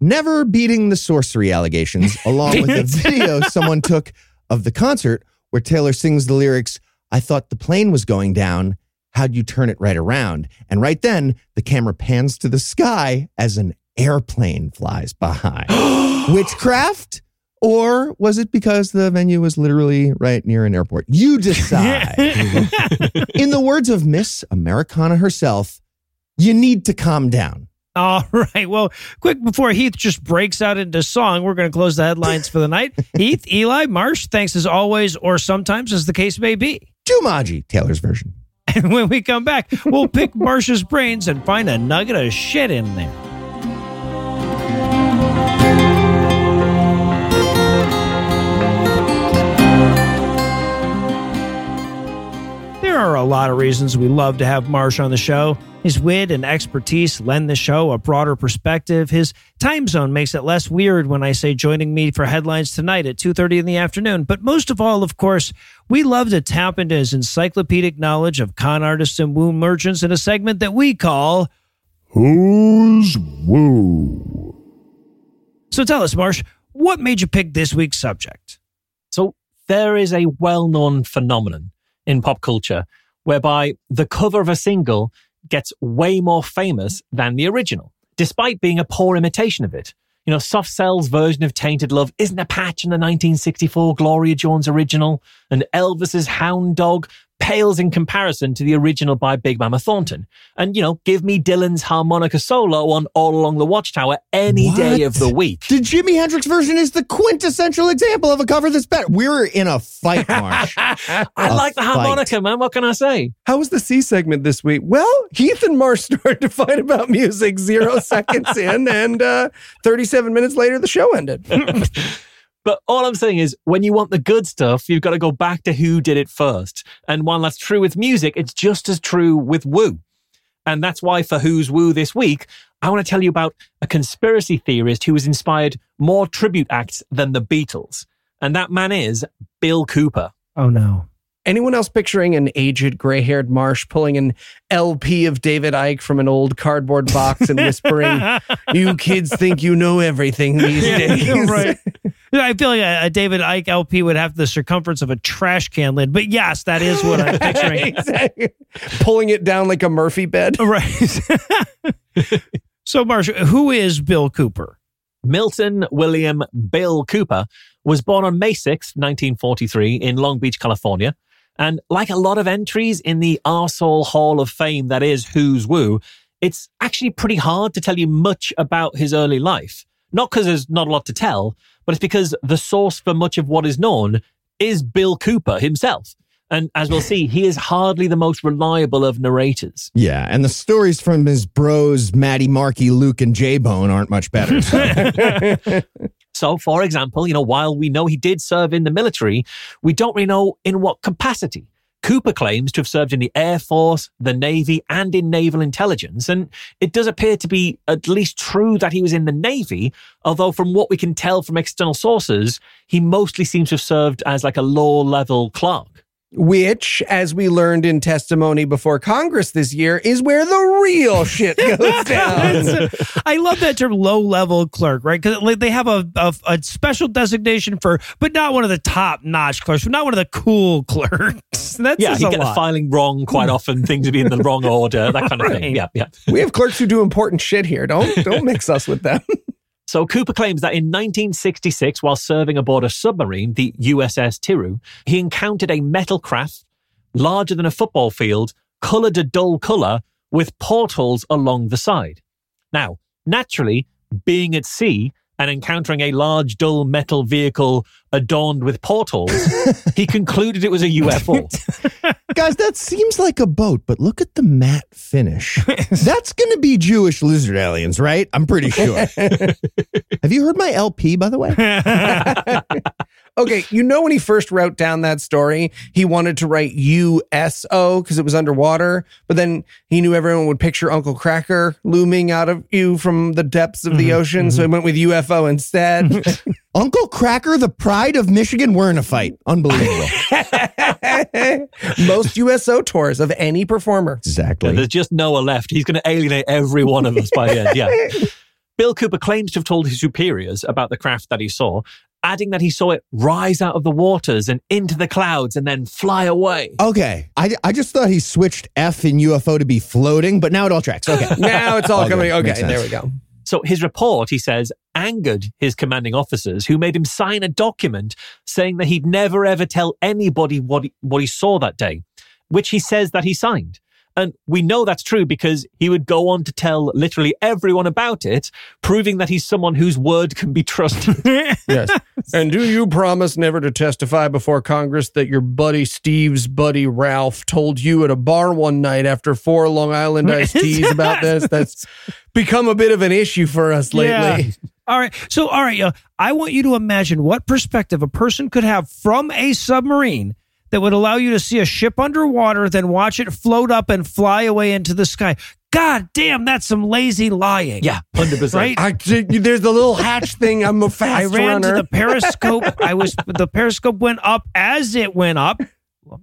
never beating the sorcery allegations along with a video someone took of the concert where Taylor sings the lyrics, I thought the plane was going down. How'd you turn it right around? And right then, the camera pans to the sky as an airplane flies by. Witchcraft? Or was it because the venue was literally right near an airport? You decide. In the words of Miss Americana herself, you need to calm down. All right. Well, quick before Heath just breaks out into song, we're going to close the headlines for the night. Heath, Eli, Marsh, thanks as always, or sometimes as the case may be. Jumanji, Taylor's version. And when we come back, we'll pick Marsh's brains and find a nugget of shit in there. There are a lot of reasons we love to have Marsh on the show. His wit and expertise lend the show a broader perspective. His time zone makes it less weird when I say joining me for headlines tonight at 2:30 in the afternoon. But most of all, of course, we love to tap into his encyclopedic knowledge of con artists and womb merchants in a segment that we call Who's Woo? So tell us, Marsh, what made you pick this week's subject? So there is a well-known phenomenon in pop culture whereby the cover of a single gets way more famous than the original, despite being a poor imitation of it. You know, Soft Cell's version of Tainted Love isn't a patch on the 1964 Gloria Jones original, and Elvis's Hound Dog pales in comparison to the original by Big Mama Thornton. And, you know, give me Dylan's harmonica solo on All Along the Watchtower any day of the week. The Jimi Hendrix version is the quintessential example of a cover that's better. We're in a fight, Marsh. I A like the fight. harmonica, man. What can I say? How was the C segment this week? Well, Heath and Marsh started to fight about music zero seconds in, and uh, 37 minutes later, the show ended. But all I'm saying is, when you want the good stuff, you've got to go back to who did it first. And while that's true with music, it's just as true with woo. And that's why for Who's Woo this week, I want to tell you about a conspiracy theorist who has inspired more tribute acts than the Beatles. And that man is Bill Cooper. Oh no. Anyone else picturing an aged gray haired Marsh pulling an LP of David Icke from an old cardboard box and whispering, You kids think you know everything these days? right. I feel like a, a David Icke LP would have the circumference of a trash can lid, but yes, that is what I'm picturing. exactly. Pulling it down like a Murphy bed. Right. so, Marsha, who is Bill Cooper? Milton William Bill Cooper was born on May 6th, 1943, in Long Beach, California. And like a lot of entries in the Arsehole Hall of Fame that is Who's Who, it's actually pretty hard to tell you much about his early life. Not because there's not a lot to tell, but it's because the source for much of what is known is Bill Cooper himself. And as we'll see, he is hardly the most reliable of narrators. Yeah, and the stories from his bros, Matty, Marky, Luke, and J Bone aren't much better. so. So, for example, you know, while we know he did serve in the military, we don't really know in what capacity. Cooper claims to have served in the Air Force, the Navy, and in naval intelligence. And it does appear to be at least true that he was in the Navy, although from what we can tell from external sources, he mostly seems to have served as like a low level clerk. Which, as we learned in testimony before Congress this year, is where the real shit goes down. I love that term, low level clerk, right? Because they have a, a, a special designation for, but not one of the top notch clerks, but not one of the cool clerks. That's yeah, you a get the filing wrong quite hmm. often, things would be in the wrong order, that kind of Right. thing. Yeah, yeah. we have clerks who do important shit here. Don't don't mix us with them. So Cooper claims that in 1966, while serving aboard a submarine, the USS Tiru, he encountered a metal craft larger than a football field, colored a dull color with portholes along the side. Now, naturally, being at sea and encountering a large, dull metal vehicle adorned with portholes, he concluded it was a UFO. Guys, that seems like a boat, but look at the matte finish. That's going to be Jewish lizard aliens, right? I'm pretty sure. Have you heard my LP, by the way? Okay, you know when he first wrote down that story, he wanted to write USO because it was underwater, but then he knew everyone would picture Uncle Kracker looming out of you from the depths of the mm-hmm, ocean, so he mm-hmm. went with UFO instead. Uncle Kracker, the pride of Michigan, we're in a fight. Unbelievable. Most USO tours of any performer. exactly. There's just Noah left. He's going to alienate every one of us by the end. Yeah. Bill Cooper claims to have told his superiors about the craft that he saw, adding that he saw it rise out of the waters and into the clouds and then fly away. Okay. I, I just thought he switched F in UFO to be floating, but now it all tracks. Okay. Now it's all All good. coming. Okay, there we go. So his report, he says, angered his commanding officers who made him sign a document saying that he'd never ever tell anybody what he, what he saw that day, which he says that he signed. And we know that's true because he would go on to tell literally everyone about it, proving that he's someone whose word can be trusted. Yes. and do you promise never to testify before Congress that your buddy Steve's buddy Ralph told you at a bar one night after four Long Island iced teas about this? That's become a bit of an issue for us lately. Yeah. All right. So, all right. Uh, I want you to imagine what perspective a person could have from a submarine that would allow you to see a ship underwater, then watch it float up and fly away into the sky. God damn, that's some lazy lying. yeah, 100%. Right? I, there's the little hatch thing. I'm a fast I ran runner. to the periscope. I was the periscope went up as it went up,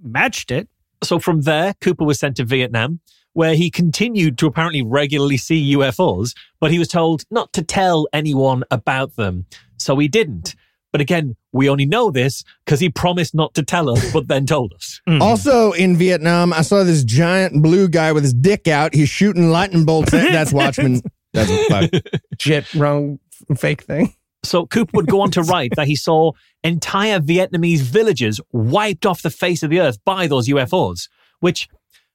matched it. So from there, Cooper was sent to Vietnam, where he continued to apparently regularly see UFOs, but he was told not to tell anyone about them. So he didn't. But again, we only know this because he promised not to tell us, but then told us. Mm. Also in Vietnam, I saw this giant blue guy with his dick out. He's shooting lightning bolts. At, that's Watchmen. That's a Shit, wrong fake thing. So Cooper would go on to write that he saw entire Vietnamese villages wiped off the face of the earth by those UFOs, which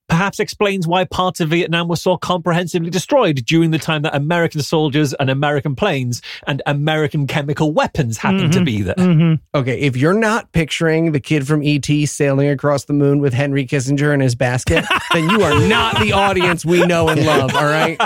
perhaps explains why parts of Vietnam were so comprehensively destroyed during the time that American soldiers and American planes and American chemical weapons happened to mm-hmm. be there. Mm-hmm. Okay, if you're not picturing the kid from ET sailing across the moon with Henry Kissinger in his basket, then you are not the audience we know and love. All right.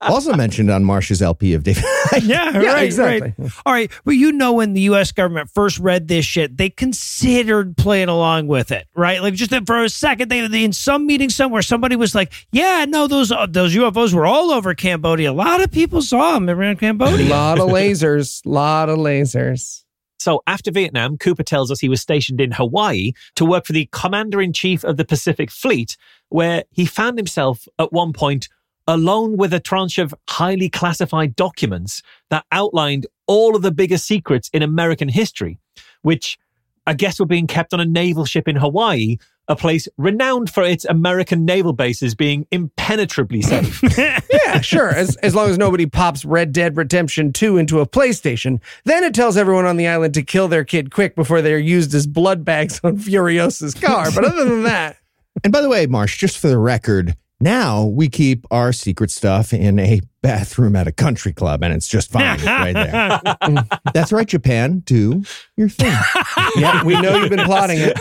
also mentioned on Marsh's LP of David. Yeah, Yeah, right, exactly. right. All right, but you know when the U.S. government first read this shit, they considered playing along with it, right? Like just for a second, they, they in some meeting somewhere, somebody was like, "Yeah, no, those uh, those UFOs were all over Cambodia. A lot of people saw them around Cambodia. A lot of lasers. A lot of lasers. So after Vietnam, Cooper tells us he was stationed in Hawaii to work for the commander in chief of the Pacific Fleet, where he found himself at one point alone with a tranche of highly classified documents that outlined all of the biggest secrets in American history, which I guess were being kept on a naval ship in Hawaii, a place renowned for its American naval bases being impenetrably safe. yeah, sure. As, as long as nobody pops Red Dead Redemption 2 into a PlayStation, then it tells everyone on the island to kill their kid quick before they're used as blood bags on Furiosa's car. But other than that, And by the way, Marsh, just for the record, now we keep our secret stuff in a bathroom at a country club, and it's just fine right there. That's right, Japan. Do your thing. yeah, we know you've been plotting it.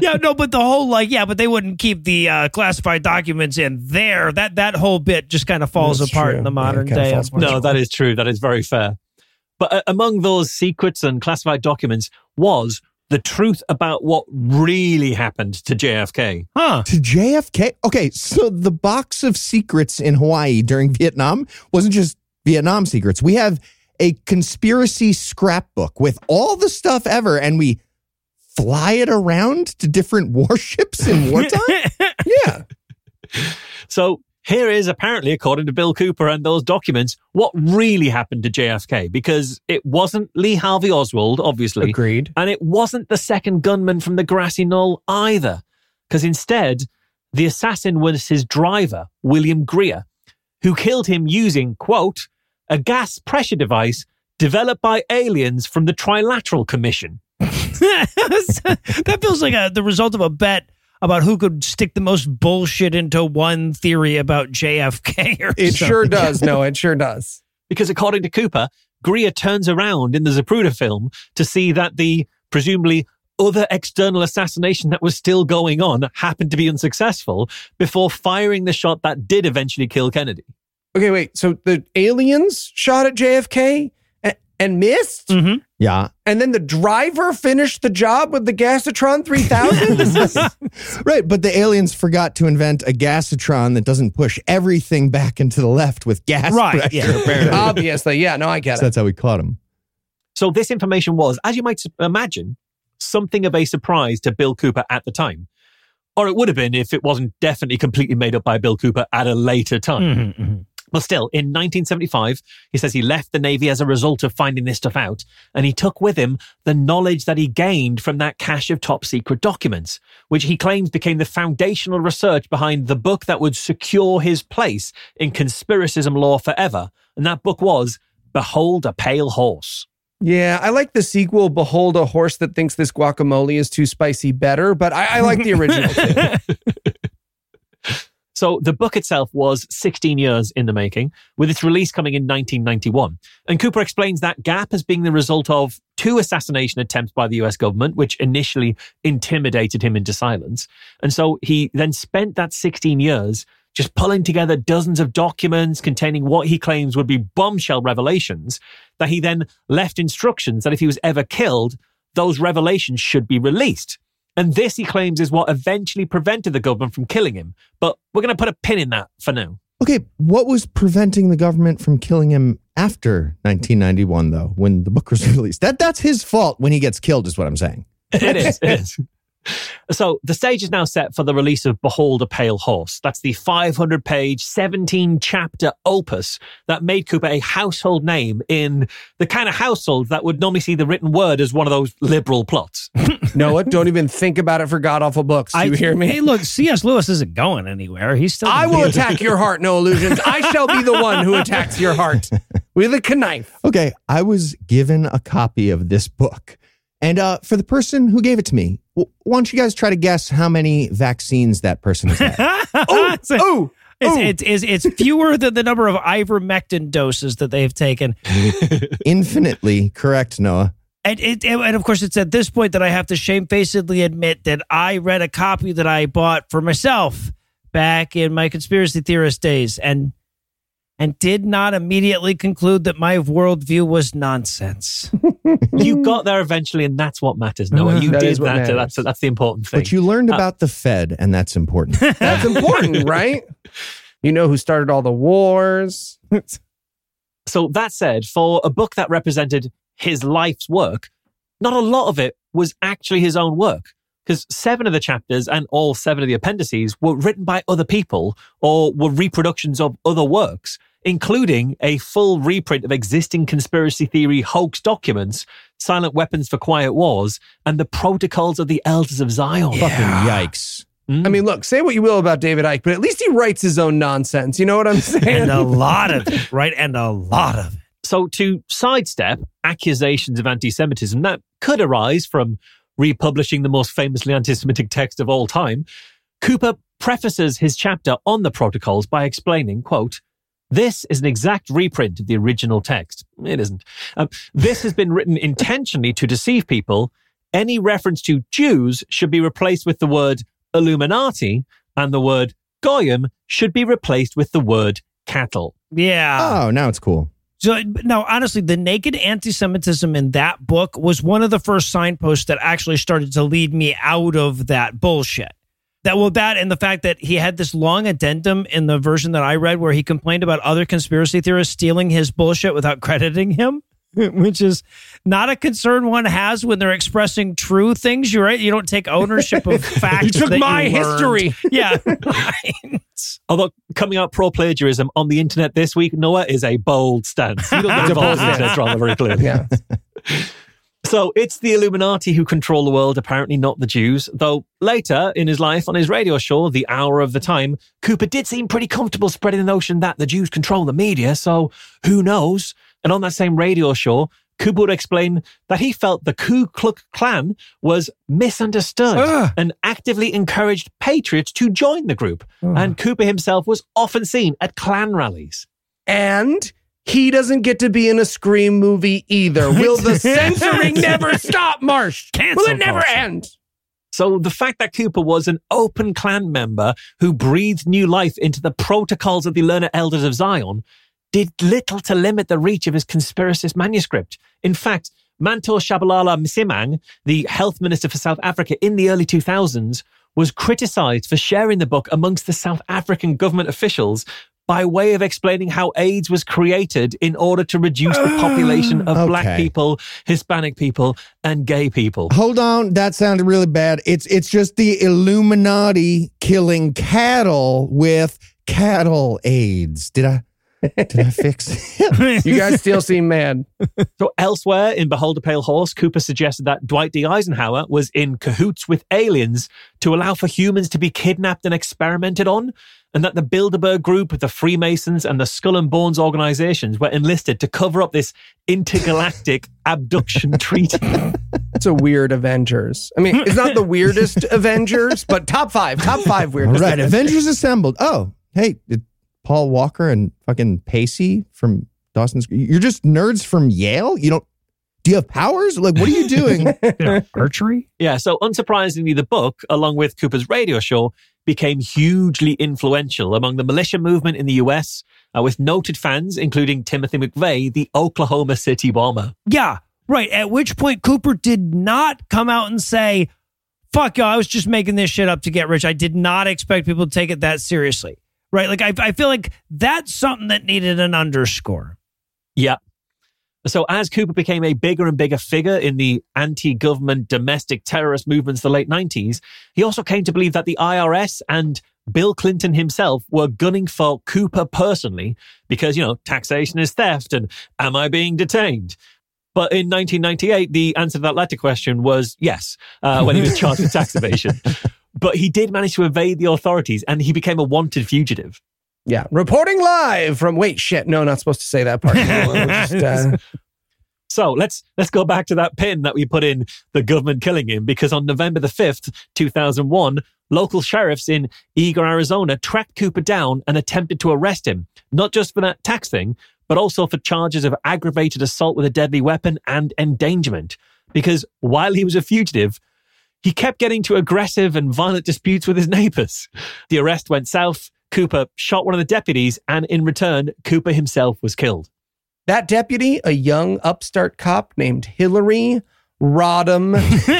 yeah, no, but the whole like, yeah, but they wouldn't keep the uh, classified documents in there. That that whole bit just kind of falls That's apart true. in the modern it kinda day. falls apart. no, that is true. That is very fair. But uh, among those secrets and classified documents was the truth about what really happened to JFK. Huh. To JFK? Okay, so the box of secrets in Hawaii during Vietnam wasn't just Vietnam secrets. We have a conspiracy scrapbook with all the stuff ever, and we fly it around to different warships in wartime? Yeah. So here is apparently, according to Bill Cooper and those documents, what really happened to JFK because it wasn't Lee Harvey Oswald, obviously. Agreed. And it wasn't the second gunman from the grassy knoll either, because instead, the assassin was his driver, William Greer, who killed him using, quote, a gas pressure device developed by aliens from the Trilateral Commission. that feels like a, the result of a bet about who could stick the most bullshit into one theory about JFK. Or It something. sure does. No, it sure does. Because according to Cooper, Greer turns around in the Zapruder film to see that the presumably other external assassination that was still going on happened to be unsuccessful before firing the shot that did eventually kill Kennedy. Okay, wait. So the aliens shot at JFK and, and missed? Mhm. Yeah. And then the driver finished the job with the Gasatron 3000? Right, but the aliens forgot to invent a gasatron that doesn't push everything back into the left with gas Right, pressure, yeah. apparently. Obviously. Yeah, no, I get So it. that's how we caught him. So this information was, as you might imagine, something of a surprise to Bill Cooper at the time. Or it would have been if it wasn't definitely completely made up by Bill Cooper at a later time. Mhm, mhm. But still, in 1975, he says he left the Navy as a result of finding this stuff out, and he took with him the knowledge that he gained from that cache of top secret documents, which he claims became the foundational research behind the book that would secure his place in conspiracism law forever. And that book was Behold a Pale Horse. Yeah, I like the sequel, Behold a Horse That Thinks This Guacamole is Too Spicy better, but I, I like the original. So the book itself was 16 years in the making, with its release coming in 1991. And Cooper explains that gap as being the result of two assassination attempts by the US government, which initially intimidated him into silence. And so he then spent that 16 years just pulling together dozens of documents containing what he claims would be bombshell revelations that he then left instructions that if he was ever killed, those revelations should be released. And this, he claims, is what eventually prevented the government from killing him. But we're going to put a pin in that for now. Okay, what was preventing the government from killing him after 1991, though, when the book was released? That That's his fault when he gets killed, is what I'm saying. It is. It is. So the stage is now set for the release of Behold a Pale Horse. That's the 500 page, 17 chapter opus that made Cooper a household name in the kind of household that would normally see the written word as one of those liberal plots. Noah, don't even think about it for god awful books. Do you hear me? Hey, look, C.S. Lewis isn't going anywhere. He's still. I will attack your heart, Noah Lugeons. I shall be the one who attacks your heart with a knife. Okay, I was given a copy of this book. And uh, for the person who gave it to me, w- why don't you guys try to guess how many vaccines that person has had? Oh, it's, oh, it's, it's, it's, it's fewer than the number of ivermectin doses that they've taken. Infinitely correct, Noah. And, it, and of course, it's at this point that I have to shamefacedly admit that I read a copy that I bought for myself back in my conspiracy theorist days, and and did not immediately conclude that my worldview was nonsense. you got there eventually, and that's what matters, Noah. Uh-huh. You That did is that. That's, that's the important thing. But you learned uh, about the Fed, and that's important. That's important, right? You know who started all the wars. So that said, for a book that represented his life's work, not a lot of it was actually his own work. Because seven of the chapters and all seven of the appendices were written by other people or were reproductions of other works, including a full reprint of existing conspiracy theory hoax documents, Silent Weapons for Quiet Wars, and the Protocols of the Elders of Zion. Fucking yikes. Mm. I mean, look, say what you will about David Icke, but at least he writes his own nonsense. You know what I'm saying? And a lot of it, right? And a lot of it. So, to sidestep accusations of anti Semitism that could arise from republishing the most famously anti Semitic text of all time, Cooper prefaces his chapter on the protocols by explaining, quote, this is an exact reprint of the original text. It isn't. Um, this has been written intentionally to deceive people. Any reference to Jews should be replaced with the word Illuminati, and the word Goyim should be replaced with the word cattle. Yeah. Oh, now it's cool. So no, honestly, the naked anti-Semitism in that book was one of the first signposts that actually started to lead me out of that bullshit. That well, that and the fact that he had this long addendum in the version that I read where he complained about other conspiracy theorists stealing his bullshit without crediting him, which is not a concern one has when they're expressing true things. You're right; you don't take ownership of facts. You took that my you history. Yeah, right. Although coming out pro plagiarism on the internet this week, Noah is a bold stance. You don't get a involved in stance. this drama very clearly. yeah. So it's the Illuminati who control the world, apparently not the Jews. Though later in his life on his radio show, The Hour of the Time, Cooper did seem pretty comfortable spreading the notion that the Jews control the media. So who knows? And on that same radio show, Cooper would explain that he felt the Ku Klux Klan was misunderstood Ugh. and actively encouraged patriots to join the group. Ah. And Cooper himself was often seen at Klan rallies. And he doesn't get to be in a Scream movie either. Will the censoring never stop, Marsh? Cancel Will it never culture. end? So the fact that Cooper was an open clan member who breathed new life into the protocols of the Learner Elders of Zion did little to limit the reach of his conspiracist manuscript. In fact, Manto Tshabalala-Msimang, the health minister for South Africa in the early 2000s, was criticized for sharing the book amongst the South African government officials by way of explaining how AIDS was created in order to reduce the population of ah, black people, Hispanic people, and gay people. Hold on, that sounded really bad. It's it's just the Illuminati killing cattle with cattle aids. Did I did I fix it? You guys still seem mad. So elsewhere in Behold a Pale Horse, Cooper suggested that Dwight D. Eisenhower was in cahoots with aliens to allow for humans to be kidnapped and experimented on, and that the Bilderberg Group, the Freemasons, and the Skull and Bones organizations were enlisted to cover up this intergalactic abduction treaty. It's a weird Avengers. I mean, it's not the weirdest Avengers, but top five, top five All weirdest. right, Avengers. Avengers Assembled. Oh, hey, did Paul Walker and fucking Pacey from Dawson's You're just nerds from Yale? You don't do you have powers? Like what are you doing? You know, archery. Yeah, so unsurprisingly, the book, along with Cooper's radio show, became hugely influential among the militia movement in the US, uh, with noted fans, including Timothy McVeigh, the Oklahoma City bomber. Yeah, right. At which point Cooper did not come out and say, fuck you, I was just making this shit up to get rich. I did not expect people to take it that seriously. Right? Like, I, I feel like that's something that needed an underscore. Yeah. So as Cooper became a bigger and bigger figure in the anti-government domestic terrorist movements of the late 90s, he also came to believe that the IRS and Bill Clinton himself were gunning for Cooper personally because, you know, taxation is theft and am I being detained? But in 1998, the answer to that latter question was yes, uh, when he was charged with tax evasion. But he did manage to evade the authorities and he became a wanted fugitive. Yeah, reporting live from. Wait, shit. No, not supposed to say that part. Just, uh, So let's let's go back to that pin that we put in the government killing him because on November the 5th, 2001, local sheriffs in Eagar, Arizona tracked Cooper down and attempted to arrest him, not just for that tax thing, but also for charges of aggravated assault with a deadly weapon and endangerment. Because while he was a fugitive, he kept getting to aggressive and violent disputes with his neighbors. The arrest went south. Cooper shot one of the deputies, and in return, Cooper himself was killed. that deputy, a young upstart cop named Hillary Rodham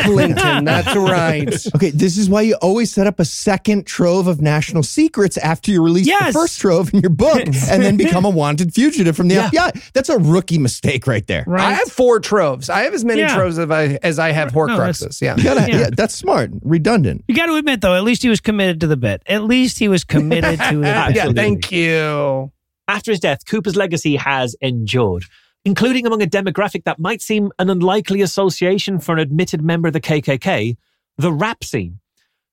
Clinton. That's right. Okay, this is why you always set up a second trove of national secrets after you release Yes. the first trove in your book and then become a wanted fugitive from the Yeah. FBI. That's a rookie mistake right there. Right. I have four troves. I have as many Yeah. troves as I, as I have No, that's- Horcruxes. yeah. Gotta- Yeah. yeah, that's smart. Redundant. You got to admit, though, at least he was committed to the bit. At least he was committed to it. yeah, thank you. After his death, Cooper's legacy has endured, including among a demographic that might seem an unlikely association for an admitted member of the KKK, the rap scene.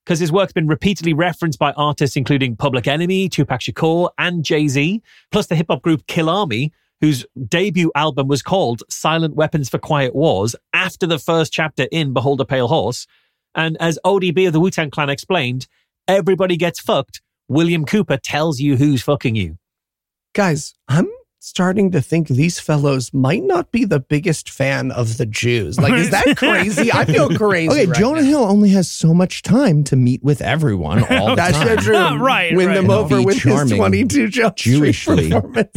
Because his work's been repeatedly referenced by artists including Public Enemy, Tupac Shakur, and Jay Z, plus the hip hop group Killarmy, whose debut album was called Silent Weapons for Quiet Wars after the first chapter in Behold a Pale Horse. And as ODB of the Wu Tang Clan explained, everybody gets fucked. William Cooper tells you who's fucking you. Guys, I'm starting to think these fellows might not be the biggest fan of the Jews. Like, is that crazy? I feel crazy. Okay, right Jonah now. Hill only has so much time to meet with everyone all the That's time. true. Right, Win right. them And over be with his 22 Jump Street Jewishly,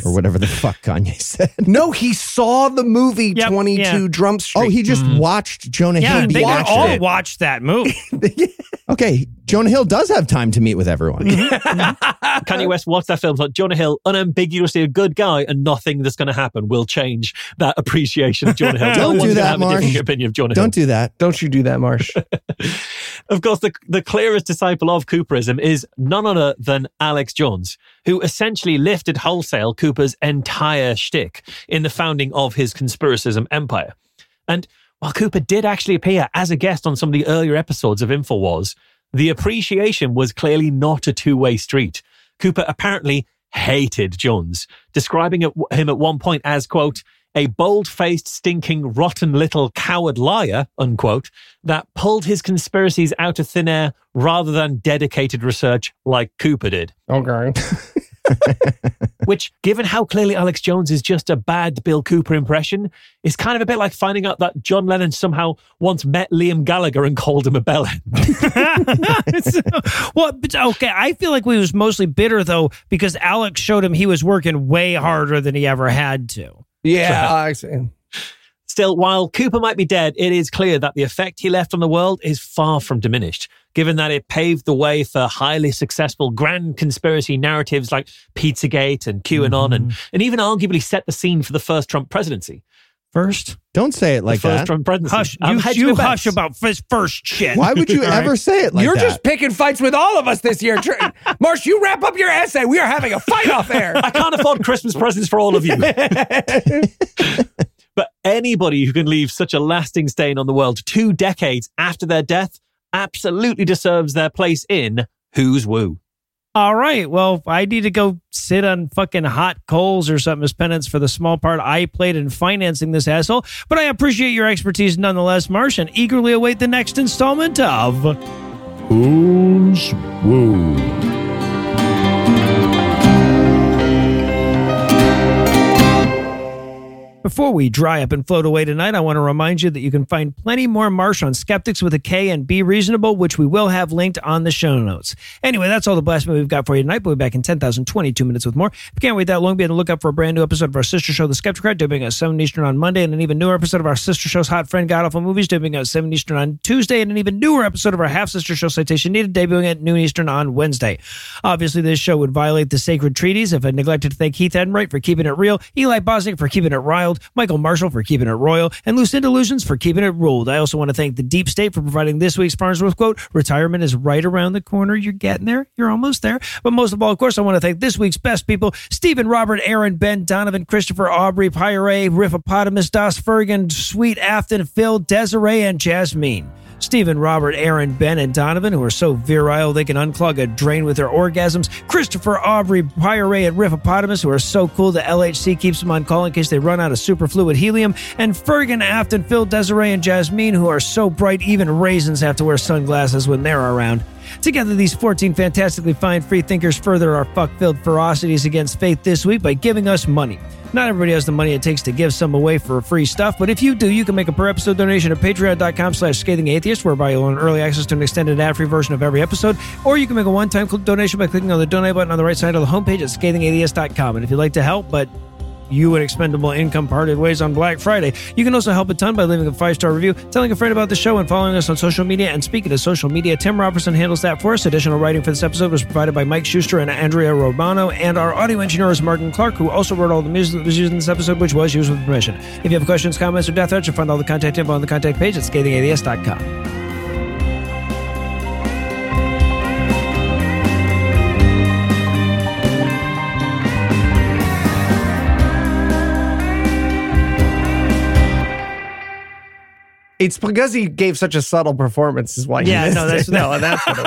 or whatever the fuck Kanye said. No, he saw the movie Yep, 22 yeah. Drum Street. Oh, he just mm-hmm. watched Jonah Yeah, Hill be they watched all it. watched that movie. Okay, Jonah Hill does have time to meet with everyone. Mm-hmm. Mm-hmm. Kanye West watched that film, thought Jonah Hill unambiguously a good guy, and nothing that's going to happen will change that appreciation of Jonah Hill. Don't no do that, have a different Marsh. opinion of Jonah Don't Hill. do that. Don't you do that, Marsh. Of course, the, the clearest disciple of Cooperism is none other than Alex Jones, who essentially lifted wholesale Cooper's entire shtick in the founding of his conspiracism empire. And while Cooper did actually appear as a guest on some of the earlier episodes of InfoWars, the appreciation was clearly not a two way street. Cooper apparently hated Jones, describing him at one point as, quote, a bold faced, stinking, rotten little coward liar, unquote, that pulled his conspiracies out of thin air rather than dedicated research like Cooper did. okay. Which, given how clearly Alex Jones is just a bad Bill Cooper impression, is kind of a bit like finding out that John Lennon somehow once met Liam Gallagher and called him a bellend. well, okay. I feel like we was mostly bitter though because Alex showed him he was working way harder than he ever had to. Yeah, I see. Still, while Cooper might be dead, it is clear that the effect he left on the world is far from diminished, given that it paved the way for highly successful grand conspiracy narratives like Pizzagate and QAnon, mm-hmm. and, and even arguably set the scene for the first Trump presidency. First, Don't say it like the first that. Trump presidency. hush. I'm You, you hush about his first shit. Why would you All right. ever say it like that? You're just picking fights with all of us this year. Tr- Marsh, you wrap up your essay. We are having a fight off air. I can't afford Christmas presents for all of you. but anybody who can leave such a lasting stain on the world two decades after their death absolutely deserves their place in Who's Woo. All right. Well, I need to go sit on fucking hot coals or something as penance for the small part I played in financing this asshole. But I appreciate your expertise nonetheless, Marsh, and eagerly await the next installment of Who's Woo? Before we dry up and float away tonight, I want to remind you that you can find plenty more Marsh on Skeptics with a K and Be Reasonable, which we will have linked on the show notes. Anyway, that's all the blasphemy we've got for you tonight. We'll be back in 10,022 minutes with more. If you can't wait that long, be on the lookout for a brand new episode of our sister show, The Skepticrat, debuting at 7 Eastern on Monday, and an even newer episode of our sister show's Hot Friend God Awful Movies, debuting at 7 Eastern on Tuesday, and an even newer episode of our half sister show, Citation Needed, debuting at noon Eastern on Wednesday. Obviously, this show would violate the sacred treaties if I neglected to thank Heath Enright for keeping it real, Eli Bosnick for keeping it riled, Michael Marshall for keeping it royal, and Lucinda Illusions for keeping it ruled. I also want to thank the Deep State for providing this week's Farnsworth quote Retirement is right around the corner. You're getting there. You're almost there. But most of all, of course, I want to thank this week's best people Stephen, Robert, Aaron, Ben, Donovan, Christopher, Aubrey, Pyre, Riffopotamus, Das Fergan, Sweet Afton, Phil, Desiree, and Jasmine. Stephen, Robert, Aaron, Ben, and Donovan, who are so virile they can unclog a drain with their orgasms. Christopher, Aubrey, Pyre, and Riffopotamus, who are so cool the LHC keeps them on call in case they run out of superfluid helium. And Fergan, Afton, Phil, Desiree, and Jasmine, who are so bright even raisins have to wear sunglasses when they're around. Together, these 14 fantastically fine free thinkers further our fuck filled ferocities against faith this week by giving us money. Not everybody has the money it takes to give some away for free stuff, but if you do, you can make a per episode donation at patreon.com slash scathing atheist, whereby you'll earn early access to an extended ad free version of every episode, or you can make a one time donation by clicking on the donate button on the right side of the homepage at scathingatheist.com. And if you'd like to help, but you and Expendable Income parted ways on Black Friday. You can also help a ton by leaving a five star review, telling a friend about the show, and following us on social media. And speaking of social media, Tim Robertson handles that for us. Additional writing for this episode was provided by Mike Schuster and Andrea Romano, and our audio engineer is Morgan Clarke, who also wrote all the music that was used in this episode, which was used with permission. If you have questions, comments, or death threats, you'll find all the contact info on the contact page at scathingatheist.com. It's because he gave such a subtle performance, is why. you Yeah, missed no, that's- it. no, that's what it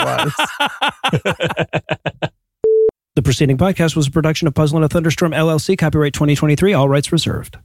was. The preceding podcast was a production of Puzzle and a Thunderstorm LLC, copyright 2023, all rights reserved.